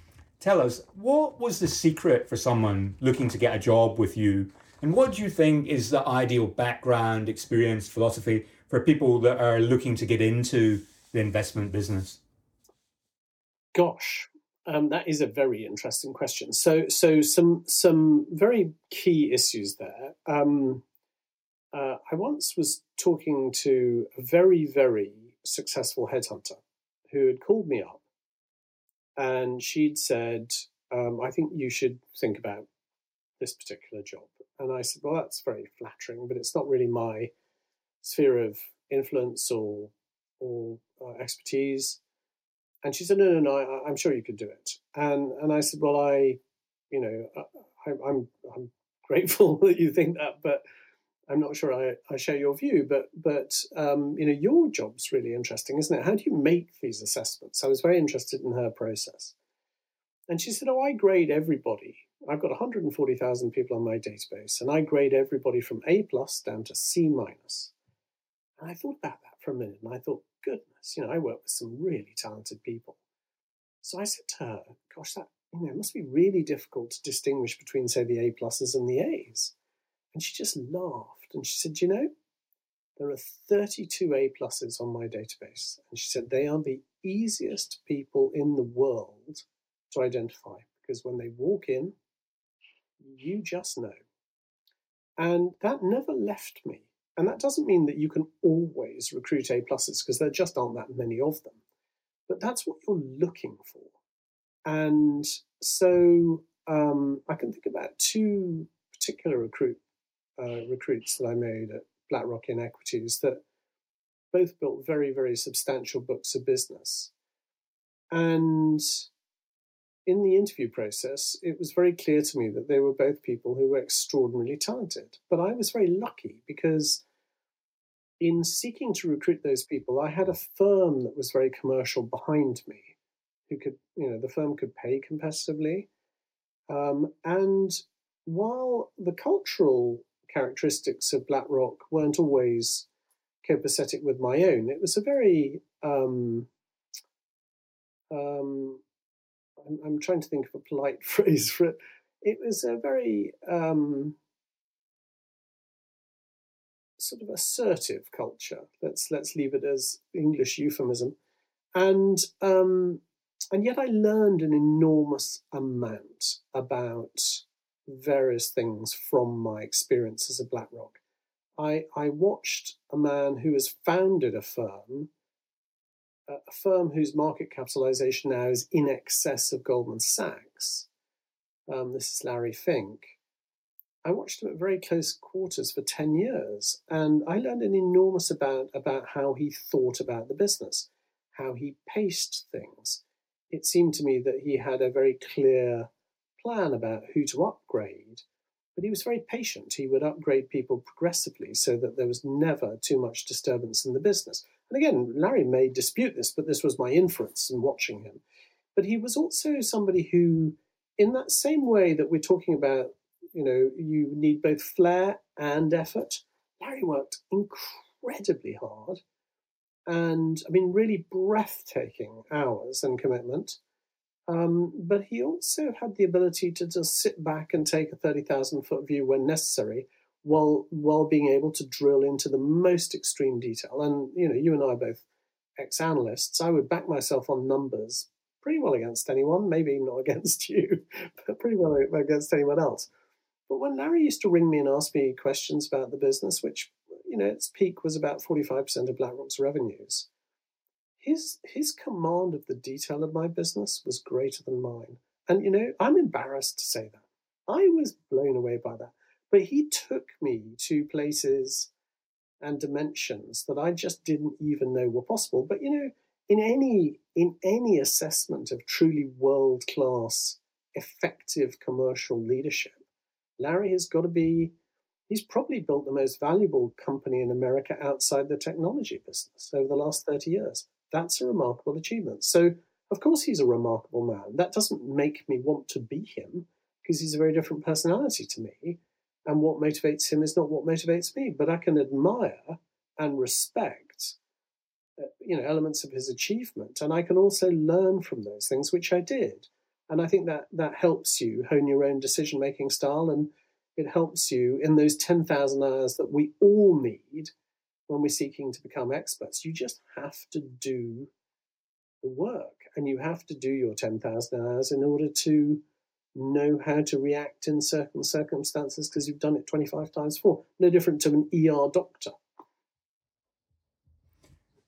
Tell us, what was the secret for someone looking to get a job with you? And what do you think is the ideal background, experience, philosophy for people that are looking to get into the investment business? Gosh, um, that is a very interesting question. So, so some some very key issues there. Um, uh, I once was talking to a very very successful headhunter who had called me up and she'd said, um, I think you should think about this particular job. And I said, Well, that's very flattering, but it's not really my sphere of influence or or uh, expertise. And she said, No, no, no, I, am sure you could do it. And and I said, Well, I, you know, I, I'm I'm grateful (laughs) that you think that, but I'm not sure I, I share your view, but but um, you know your job's really interesting, isn't it? How do you make these assessments? I was very interested in her process, and she said, "Oh, I grade everybody. I've got 140,000 people on my database, and I grade everybody from A plus down to C minus." And I thought about that for a minute, and I thought, goodness, you know, I work with some really talented people. So I said to her, "Gosh, that you know, it must be really difficult to distinguish between, say, the A pluses and the A's." And she just laughed and she said, You know, there are 32 A pluses on my database. And she said, They are the easiest people in the world to identify because when they walk in, you just know. And that never left me. And that doesn't mean that you can always recruit A pluses because there just aren't that many of them. But that's what you're looking for. And so um, I can think about two particular recruit uh, recruits that I made at BlackRock in equities that both built very, very substantial books of business. And in the interview process, it was very clear to me that they were both people who were extraordinarily talented. But I was very lucky because in seeking to recruit those people, I had a firm that was very commercial behind me, who could, you know, the firm could pay competitively. Um, and while the cultural characteristics of BlackRock weren't always copacetic with my own, it was a very um, um, I'm, I'm, trying to think of a polite (laughs) phrase for it. It was a very um, sort of assertive culture. Let's let's leave it as English euphemism, and um, and yet I learned an enormous amount about various things from my experience experiences at BlackRock. I, I watched a man who has founded a firm a firm whose market capitalization now is in excess of Goldman Sachs. Um, this is Larry Fink. I watched him at very close quarters for 10 years, and I learned an enormous amount about how he thought about the business, how he paced things. It seemed to me that he had a very clear plan about who to upgrade, but he was very patient. He would upgrade people progressively so that there was never too much disturbance in the business. And again, Larry may dispute this, but this was my inference in watching him. But he was also somebody who, in that same way that we're talking about, you know, you need both flair and effort, Larry worked incredibly hard and, I mean, really breathtaking hours and commitment. Um, but he also had the ability to just sit back and take a 30,000 foot view when necessary while while being able to drill into the most extreme detail. And you know, you and I are both ex-analysts. I would back myself on numbers pretty well against anyone. Maybe not (laughs) against you, but pretty well against anyone else. But when Larry used to ring me and ask me questions about the business, which you know its peak was about forty-five percent of BlackRock's revenues, his his command of the detail of my business was greater than mine. And you know, I'm embarrassed to say that. I was blown away by that. But he took me to places and dimensions that I just didn't even know were possible. But you know, in any in any assessment of truly world class, effective commercial leadership, Larry has got to be. He's probably built the most valuable company in America outside the technology business over the last 30 years. That's a remarkable achievement. So, of course, he's a remarkable man. That doesn't make me want to be him because he's a very different personality to me and what motivates him is not what motivates me. But I can admire and respect, uh, you know, elements of his achievement, and I can also learn from those things, which I did. And I think that that helps you hone your own decision making style, and it helps you in those ten thousand hours that we all need when we're seeking to become experts. You just have to do the work, and you have to do your ten thousand hours in order to know how to react in certain circumstances because you've done it 25 times before. No different to an ER doctor.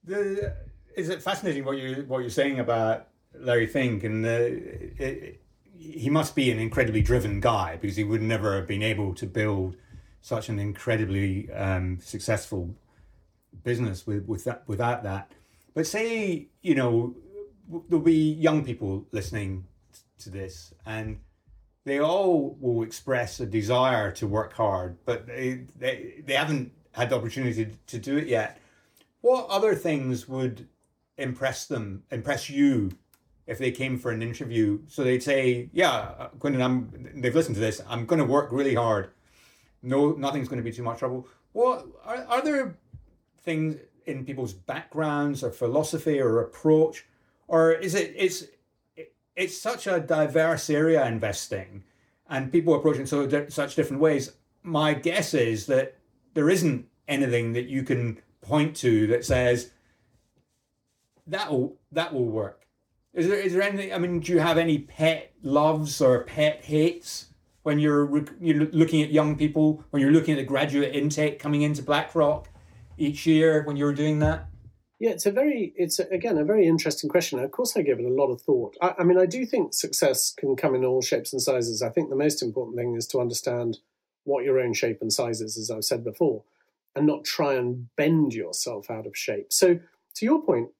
The, is it fascinating what you what you're saying about Larry Fink and it, it, he must be an incredibly driven guy because he would never have been able to build such an incredibly um, successful business with, with that without that. But say you know there'll be young people listening to this and they all will express a desire to work hard, but they, they, they haven't had the opportunity to, do it yet. What other things would impress them, impress you if they came for an interview? So they'd say, yeah, uh, Quintin, I'm, they've listened to this. I'm going to work really hard. No, nothing's going to be too much trouble. What are, are there things in people's backgrounds or philosophy or approach, or is it, it's, it's such a diverse area investing and people approach it so such different ways. My guess is that there isn't anything that you can point to that says that will that will work. Is there is there anything i mean do you have any pet loves or pet hates when you're you're looking at young people when you're looking at the graduate intake coming into blackrock each year when you're doing that yeah, it's a very, it's a, again a very interesting question. Of course, I give it a lot of thought. I, I, mean, I do think success can come in all shapes and sizes. I think the most important thing is to understand what your own shape and size is, as I've said before, and not try and bend yourself out of shape. So, to your point,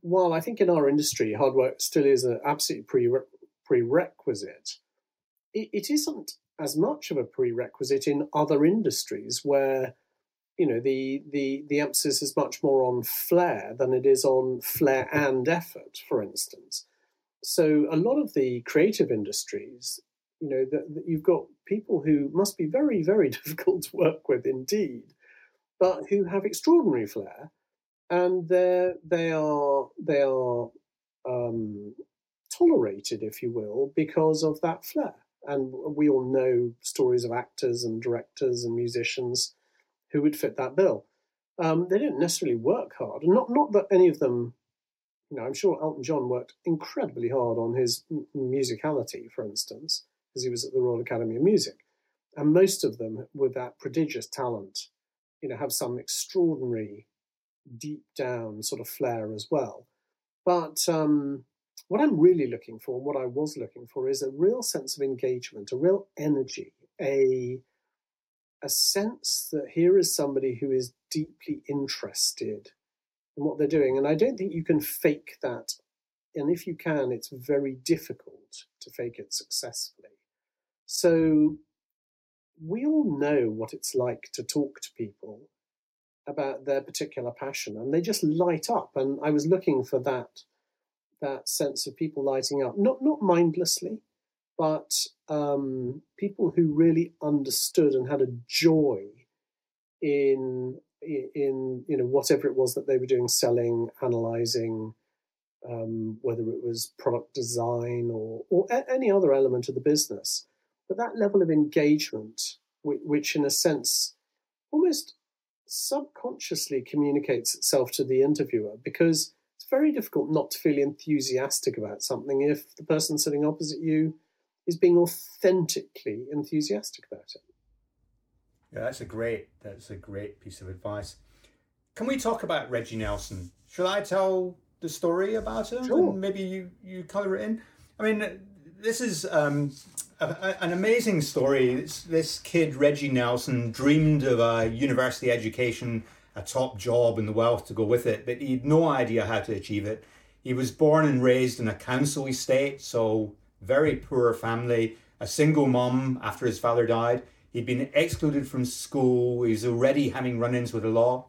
while I think in our industry hard work still is an absolutely pre- prerequisite, it, it isn't as much of a prerequisite in other industries where you know the the the emphasis is much more on flair than it is on flair and effort for instance. So a lot of the creative industries you know that you've got people who must be very very (laughs) difficult to work with indeed but who have extraordinary flair and they they are they are um, tolerated if you will because of that flair. And we all know stories of actors and directors and musicians who would fit that bill. Um, they didn't necessarily work hard, not not that any of them. You know, I'm sure Elton John worked incredibly hard on his musicality, for instance, because he was at the Royal Academy of Music, and most of them, with that prodigious talent, you know, have some extraordinary, deep down sort of flair as well. But um, what I'm really looking for, and what I was looking for, is a real sense of engagement, a real energy, a a sense that here is somebody who is deeply interested in what they're doing. And I don't think you can fake that. And if you can, it's very difficult to fake it successfully. So we all know what it's like to talk to people about their particular passion and they just light up. And I was looking for that that sense of people lighting up, not not mindlessly, but um, people who really understood and had a joy in in you know whatever it was that they were doing, selling, analyzing, um, whether it was product design or or a- any other element of the business. But that level of engagement, which, which in a sense almost subconsciously communicates itself to the interviewer, because it's very difficult not to feel enthusiastic about something if the person sitting opposite you is being authentically enthusiastic about it. Yeah, that's a great that's a great piece of advice. Can we talk about Reggie Nelson? Shall I tell the story about him? Sure. And maybe you you color it in. I mean, this is um, a, a, an amazing story. It's, this kid Reggie Nelson dreamed of a university education a top job and the wealth to go with it, but he had no idea how to achieve it. He was born and raised in a council estate, so very poor family, a single mum after his father died. He'd been excluded from school, he was already having run ins with the law.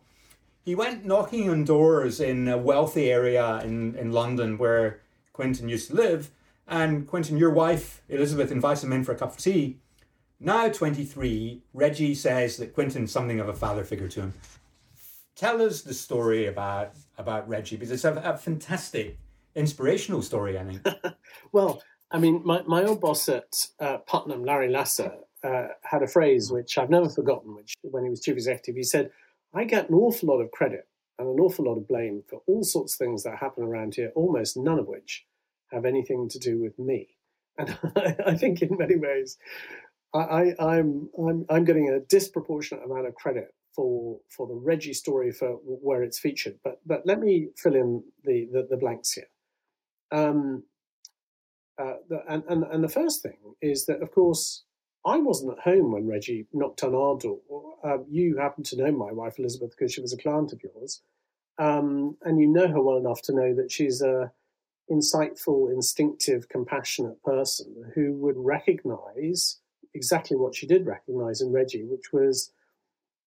He went knocking on doors in a wealthy area in, in London where Quintin used to live, and Quintin, your wife, Elizabeth, invites him in for a cup of tea. Now 23, Reggie says that Quintin's something of a father figure to him tell us the story about about Reggie because it's a, a fantastic, inspirational story. I think. (laughs) well, I mean, my, my old boss at uh, Putnam, Larry Lasser, uh, had a phrase which I've never forgotten. Which, when he was chief executive, he said, "I get an awful lot of credit and an awful lot of blame for all sorts of things that happen around here, almost none of which have anything to do with me." (laughs) And I, think, in many ways, I, I'm I'm I'm getting a disproportionate amount of credit for for the Reggie story for where it's featured. But but let me fill in the the, the blanks here. Um, uh, the, and, and and the first thing is that of course I wasn't at home when Reggie knocked on our door. Uh, you happen to know my wife Elizabeth because she was a client of yours, um, and you know her well enough to know that she's a insightful, instinctive, compassionate person who would recognise exactly what she did recognise in Reggie, which was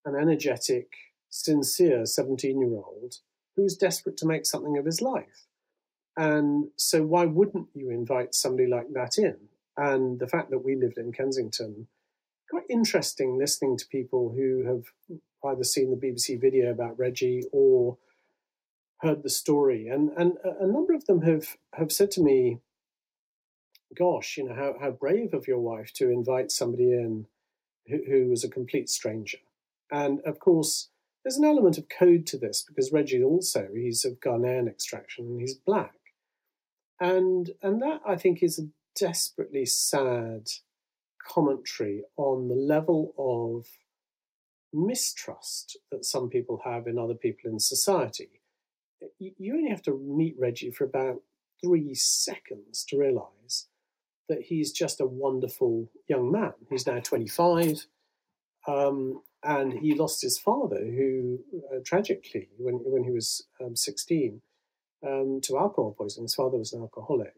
an energetic, sincere 17 year old who was desperate to make something of his life. And so, why wouldn't you invite somebody like that in? And the fact that we lived in Kensington, quite interesting listening to people who have either seen the BBC video about Reggie or heard the story. And, and a number of them have, have said to me, Gosh, you know, how, how brave of your wife to invite somebody in who, who was a complete stranger. And of course, there's an element of code to this because Reggie also, he's of Ghanaian extraction and he's black. And, and that, I think, is a desperately sad commentary on the level of mistrust that some people have in other people in society. You only have to meet Reggie for about three seconds to realize that he's just a wonderful young man. He's now 25. Um, and he lost his father, who uh, tragically, when when he was um, sixteen, um, to alcohol poisoning. His father was an alcoholic,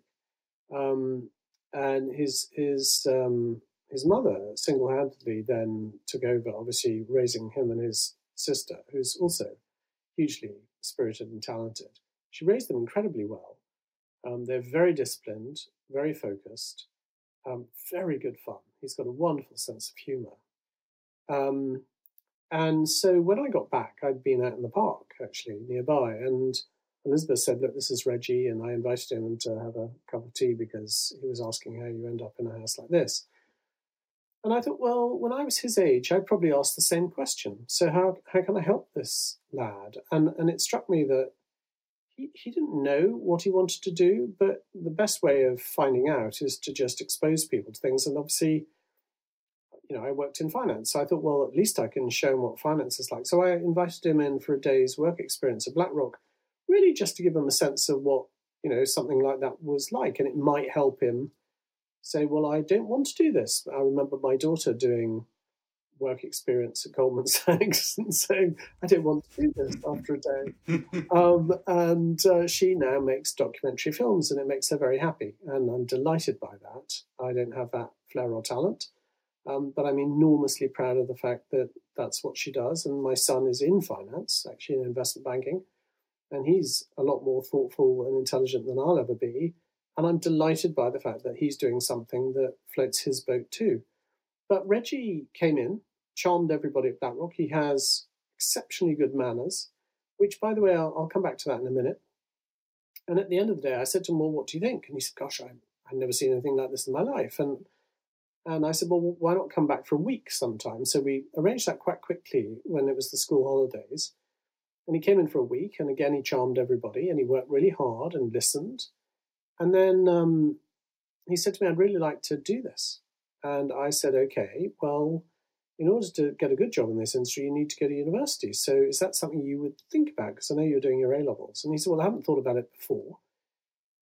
um, and his his um, his mother single handedly then took over, obviously raising him and his sister, who's also hugely spirited and talented. She raised them incredibly well. Um, they're very disciplined, very focused, um, very good fun. He's got a wonderful sense of humour. Um, and so when I got back, I'd been out in the park actually nearby, and Elizabeth said, "Look, this is Reggie," and I invited him to have a cup of tea because he was asking how you end up in a house like this. And I thought, well, when I was his age, I'd probably ask the same question. So how how can I help this lad? And and it struck me that he, he didn't know what he wanted to do, but the best way of finding out is to just expose people to things. And obviously, you know, I worked in finance. So I thought, well, at least I can show him what finance is like. So I invited him in for a day's work experience at BlackRock, really just to give him a sense of what, you know, something like that was like. And it might help him say, well, I don't want to do this. I remember my daughter doing work experience at Goldman (laughs) Sachs and saying, I don't want to do this after a day. (laughs) um, and uh, she now makes documentary films and it makes her very happy. And I'm delighted by that. I don't have that flair or talent. Um, but I'm enormously proud of the fact that that's what she does. And my son is in finance, actually in investment banking, and he's a lot more thoughtful and intelligent than I'll ever be. And I'm delighted by the fact that he's doing something that floats his boat too. But Reggie came in, charmed everybody at BlackRock. He has exceptionally good manners, which, by the way, I'll, I'll, come back to that in a minute. And at the end of the day, I said to him, Well, what do you think? And he said, Gosh, I, I've never seen anything like this in my life. And and I said, well, why not come back for a week sometime? So we arranged that quite quickly when it was the school holidays. And he came in for a week, and again, he charmed everybody, and he worked really hard and listened. And then um, he said to me, I'd really like to do this. And I said, okay, well, in order to get a good job in this industry, you need to go to university. So is that something you would think about? Because I know you're doing your A levels. And he said, well, I haven't thought about it before.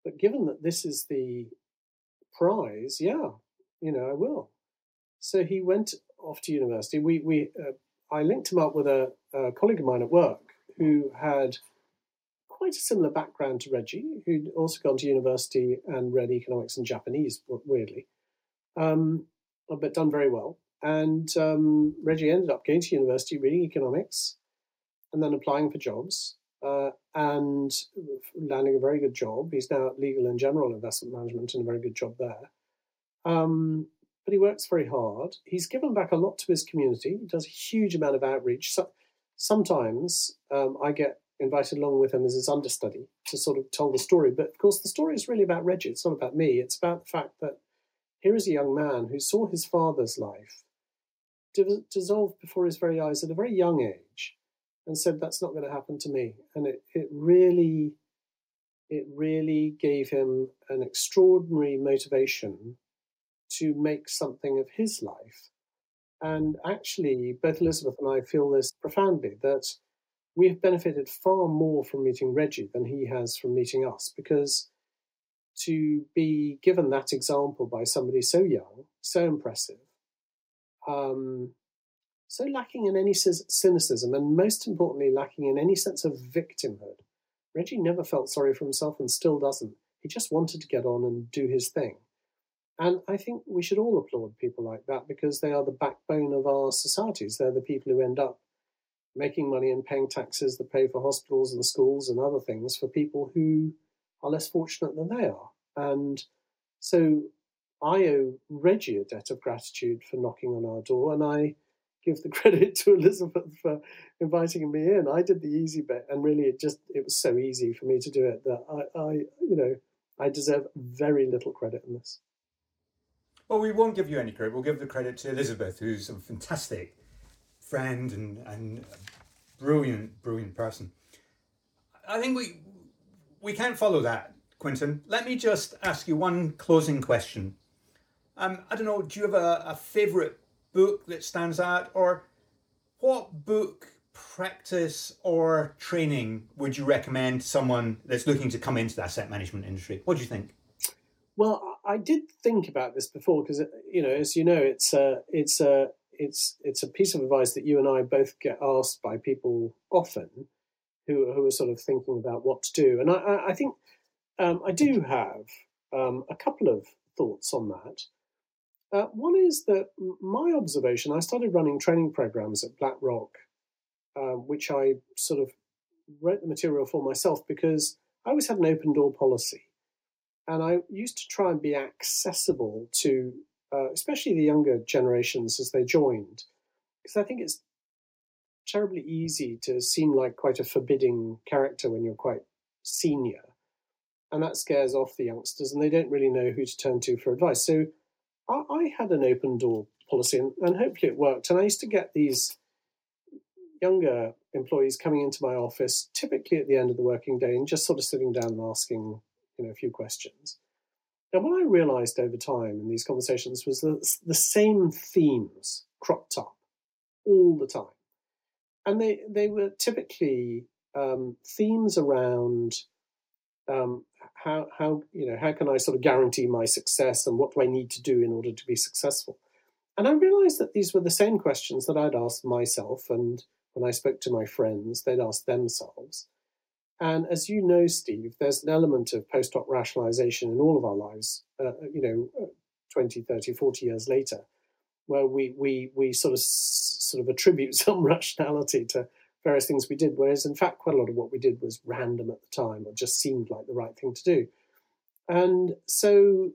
But given that this is the prize, yeah, you know, I will. So he went off to university. We, we, uh, I linked him up with a, a, colleague of mine at work who had quite a similar background to Reggie, who'd also gone to university and read economics and Japanese, weirdly, um, but done very well. And um, Reggie ended up going to university, reading economics, and then applying for jobs uh, and landing a very good job. He's now at Legal and General Investment Management and a very good job there. Um, but he works very hard. He's given back a lot to his community. He does a huge amount of outreach. So, sometimes um, I get invited along with him as his understudy to sort of tell the story. But of course, the story is really about Reggie. It's not about me. It's about the fact that here is a young man who saw his father's life dissolve before his very eyes at a very young age and said, That's not going to happen to me. And it, it really. It really gave him an extraordinary motivation to make something of his life. And actually, both Elizabeth and I feel this profoundly that we have benefited far more from meeting Reggie than he has from meeting us because to be given that example by somebody so young, so impressive, um, so lacking in any cynicism, and most importantly, lacking in any sense of victimhood. Reggie never felt sorry for himself and still doesn't. He just wanted to get on and do his thing. And I think we should all applaud people like that because they are the backbone of our societies. They're the people who end up making money and paying taxes that pay for hospitals and schools and other things for people who are less fortunate than they are. And so I owe Reggie a debt of gratitude for knocking on our door, and I give the (laughs) credit to Elizabeth for inviting me in. I did the easy bit, and really, it just it was so easy for me to do it that I, I you know, I deserve very little credit in this. Well, we won't give you any credit. We'll give the credit to Elizabeth, who's a fantastic friend and, and brilliant, brilliant person. I think we we can't follow that, Quintin. Let me just ask you one closing question. Um, I don't know, do you have a, a favourite book that stands out, or what book, practice, or training would you recommend someone that's looking to come into the asset management industry? What do you think? Well, I did think about this before because, you know, as you know, it's a, it's a, it's, it's a piece of advice that you and I both get asked by people often, who who are sort of thinking about what to do. And I, I think um, I do have um, a couple of thoughts on that. Uh, one is that my observation, I started running training programs at BlackRock, uh, which I sort of wrote the material for myself because I always had an open door policy. And I used to try and be accessible to, uh, especially the younger generations as they joined, because I think it's terribly easy to seem like quite a forbidding character when you're quite senior. And that scares off the youngsters, and they don't really know who to turn to for advice. So I, I had an open door policy, and, and hopefully it worked. And I used to get these younger employees coming into my office, typically at the end of the working day, and just sort of sitting down and asking, you know, a few questions. And what I realized over time in these conversations was that the same themes cropped up all the time. And they, they were typically um, themes around um, how, how, you know, how can I sort of guarantee my success and what do I need to do in order to be successful? And I realized that these were the same questions that I'd asked myself and when I spoke to my friends, they'd ask themselves. And as you know, Steve, there's an element of post hoc rationalization in all of our lives, uh, you know, uh, 20, 30, 40 years later, where we, we, we sort of sort of attribute (laughs) some rationality to various things we did, whereas in fact, quite a lot of what we did was random at the time or just seemed like the right thing to do. And so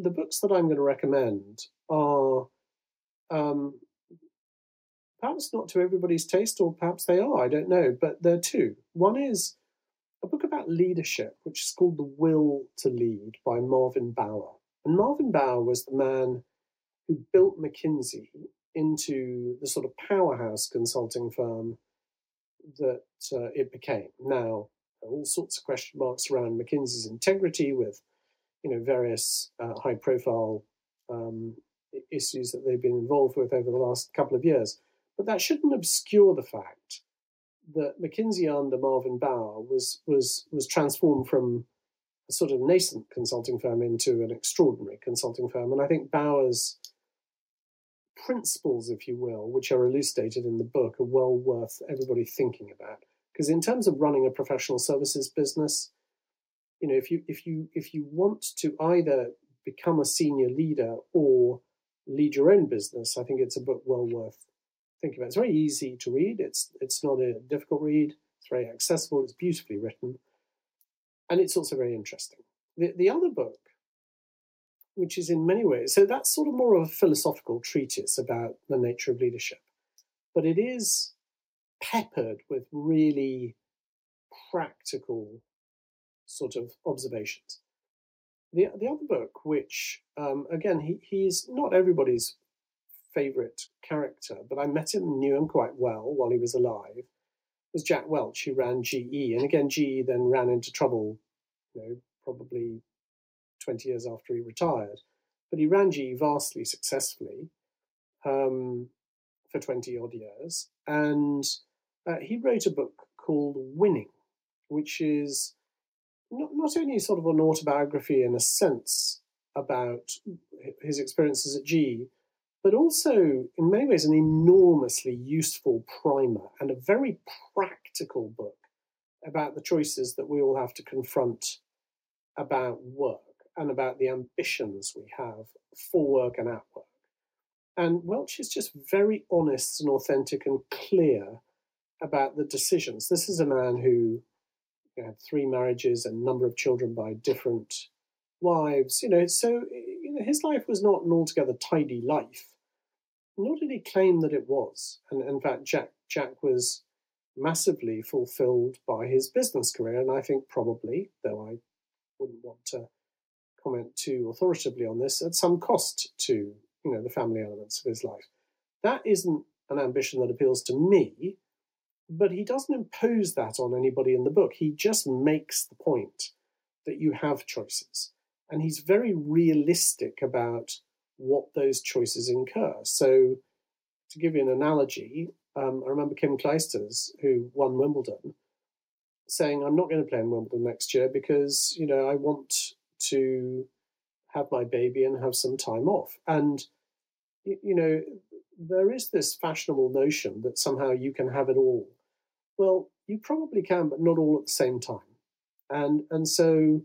the books that I'm going to recommend are um, perhaps not to everybody's taste, or perhaps they are, I don't know, but there are two. One is about leadership, which is called The Will to Lead by Marvin Bower. And Marvin Bower was the man who built McKinsey into the sort of powerhouse consulting firm that uh, it became. Now, all sorts of question marks around McKinsey's integrity with, you know, various uh, high-profile um, issues that they've been involved with over the last couple of years. But that shouldn't obscure the fact that McKinsey under Marvin Bower was was was transformed from a sort of nascent consulting firm into an extraordinary consulting firm. And I think Bower's principles, if you will, which are elucidated in the book, are well worth everybody thinking about. Because in terms of running a professional services business, you know, if you if you if you want to either become a senior leader or lead your own business, I think it's a book well worth think about it. It's very easy to read. It's it's not a difficult read. It's very accessible. It's beautifully written, and it's also very interesting. The the other book, which is in many ways so that's sort of more of a philosophical treatise about the nature of leadership, but it is peppered with really practical sort of observations. The the other book, which um, again he he's not everybody's favourite character, but I met him, knew him quite well while he was alive, was Jack Welch, who ran GE. And again, GE then ran into trouble, you know, probably 20 years after he retired. But he ran GE vastly successfully um, for 20 odd years. And uh, he wrote a book called Winning, which is not, not only sort of an autobiography in a sense about his experiences at GE, but also in many ways an enormously useful primer and a very practical book about the choices that we all have to confront about work and about the ambitions we have for work and at work. And Welch is just very honest and authentic and clear about the decisions. This is a man who had three marriages and a number of children by different wives. You know, so you know, his life was not an altogether tidy life nor did he claim that it was. And in fact, Jack Jack was massively fulfilled by his business career, and I think probably, though I wouldn't want to comment too authoritatively on this, at some cost to you know the family elements of his life. That isn't an ambition that appeals to me, but he doesn't impose that on anybody in the book. He just makes the point that you have choices, and he's very realistic about what those choices incur. So, to give you an analogy, um, I remember Kim Clijsters, who won Wimbledon, saying, "I'm not going to play in Wimbledon next year because you know I want to have my baby and have some time off." And you know, there is this fashionable notion that somehow you can have it all. Well, you probably can, but not all at the same time. And and so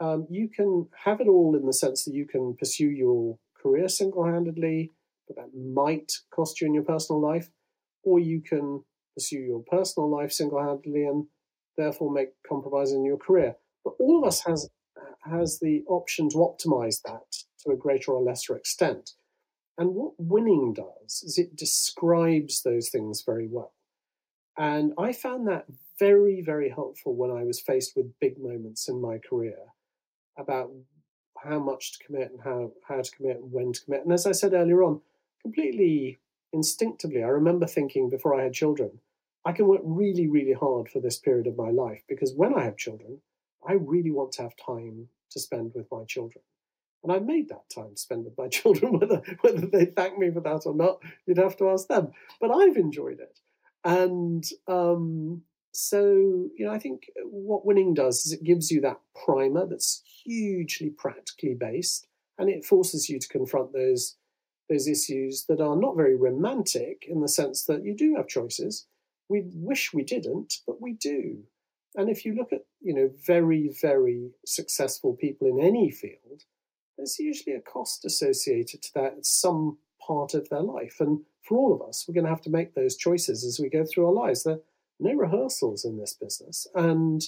um, you can have it all in the sense that you can pursue your career single handedly, but that might cost you in your personal life, or you can pursue your personal life single handedly and therefore make compromise in your career. But all of us has has the option to optimize that to a greater or lesser extent. And what winning does is it describes those things very well. And I found that very, very helpful when I was faced with big moments in my career about how much to commit and how, how to commit and when to commit. And as I said earlier on, completely instinctively, I remember thinking before I had children, I can work really, really hard for this period of my life because when I have children, I really want to have time to spend with my children. And I made that time to spend with my (laughs) children, whether whether they thank me for that or not, you'd have to ask them. But I've enjoyed it. And um, so, you know, I think what winning does is it gives you that primer that's hugely practically based, and it forces you to confront those those issues that are not very romantic in the sense that you do have choices. We wish we didn't, but we do. And if you look at, you know, very, very successful people in any field, there's usually a cost associated to that at some part of their life. And for all of us, we're going to have to make those choices as we go through our lives. There are no rehearsals in this business. And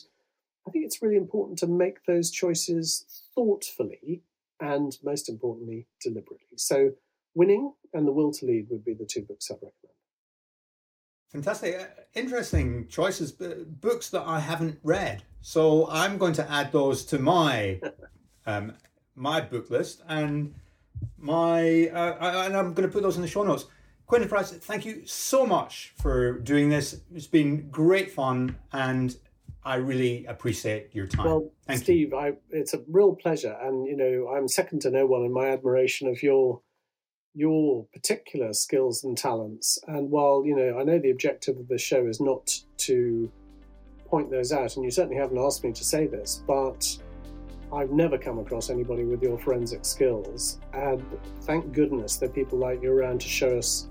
I think it's really important to make those choices thoughtfully and, most importantly, deliberately. So, Winning and The Will to Lead would be the two books I'd recommend. Fantastic. Uh, interesting choices, books that I haven't read. So I'm going to add those to my (laughs) um, my book list and my uh, and I'm going to put those in the show notes. Quintin Price, thank you so much for doing this. It's been great fun, and I really appreciate your time. Well, thank Steve, you. I, it's a real pleasure, and you know I'm second to no one in my admiration of your your particular skills and talents. And while you know I know the objective of the show is not to point those out, and you certainly haven't asked me to say this, but I've never come across anybody with your forensic skills. And thank goodness there are people like you around to show us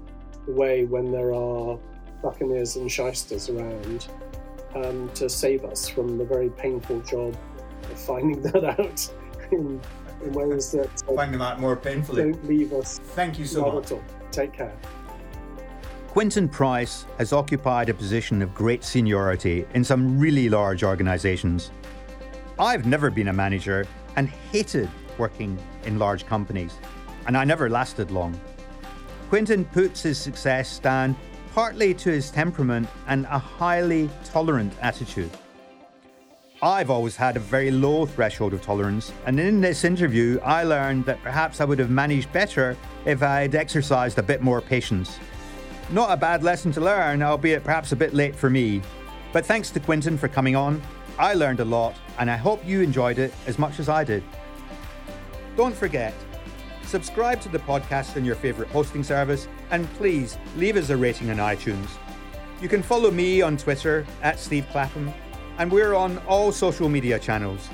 way when there are buccaneers and shysters around um, to save us from the very painful job of finding (laughs) that out in, in ways that uh, find them out more painfully. Don't leave us. Thank you so much. Take care. Quintin Price has occupied a position of great seniority in some really large organizations. I've never been a manager and hated working in large companies, and I never lasted long. Quintin puts his success down partly to his temperament and a highly tolerant attitude. I've always had a very low threshold of tolerance, and in this interview, I learned that perhaps I would have managed better if I'd exercised a bit more patience. Not a bad lesson to learn, albeit perhaps a bit late for me. But thanks to Quintin for coming on. I learned a lot, and I hope you enjoyed it as much as I did. Don't forget, subscribe to the podcast on your favourite hosting service, and please leave us a rating on iTunes. You can follow me on Twitter at Steve Clapham, and we're on all social media channels.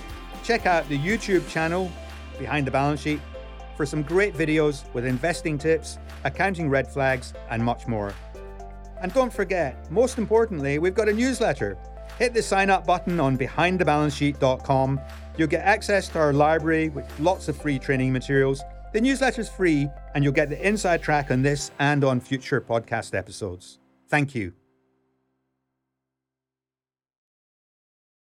Check out the YouTube channel, Behind the Balance Sheet, for some great videos with investing tips, accounting red flags, and much more. And don't forget, most importantly, we've got a newsletter hit the sign up button on behindthebalancesheet.com. You'll get access to our library with lots of free training materials. The newsletter is free, and you'll get the inside track on this and on future podcast episodes. Thank you.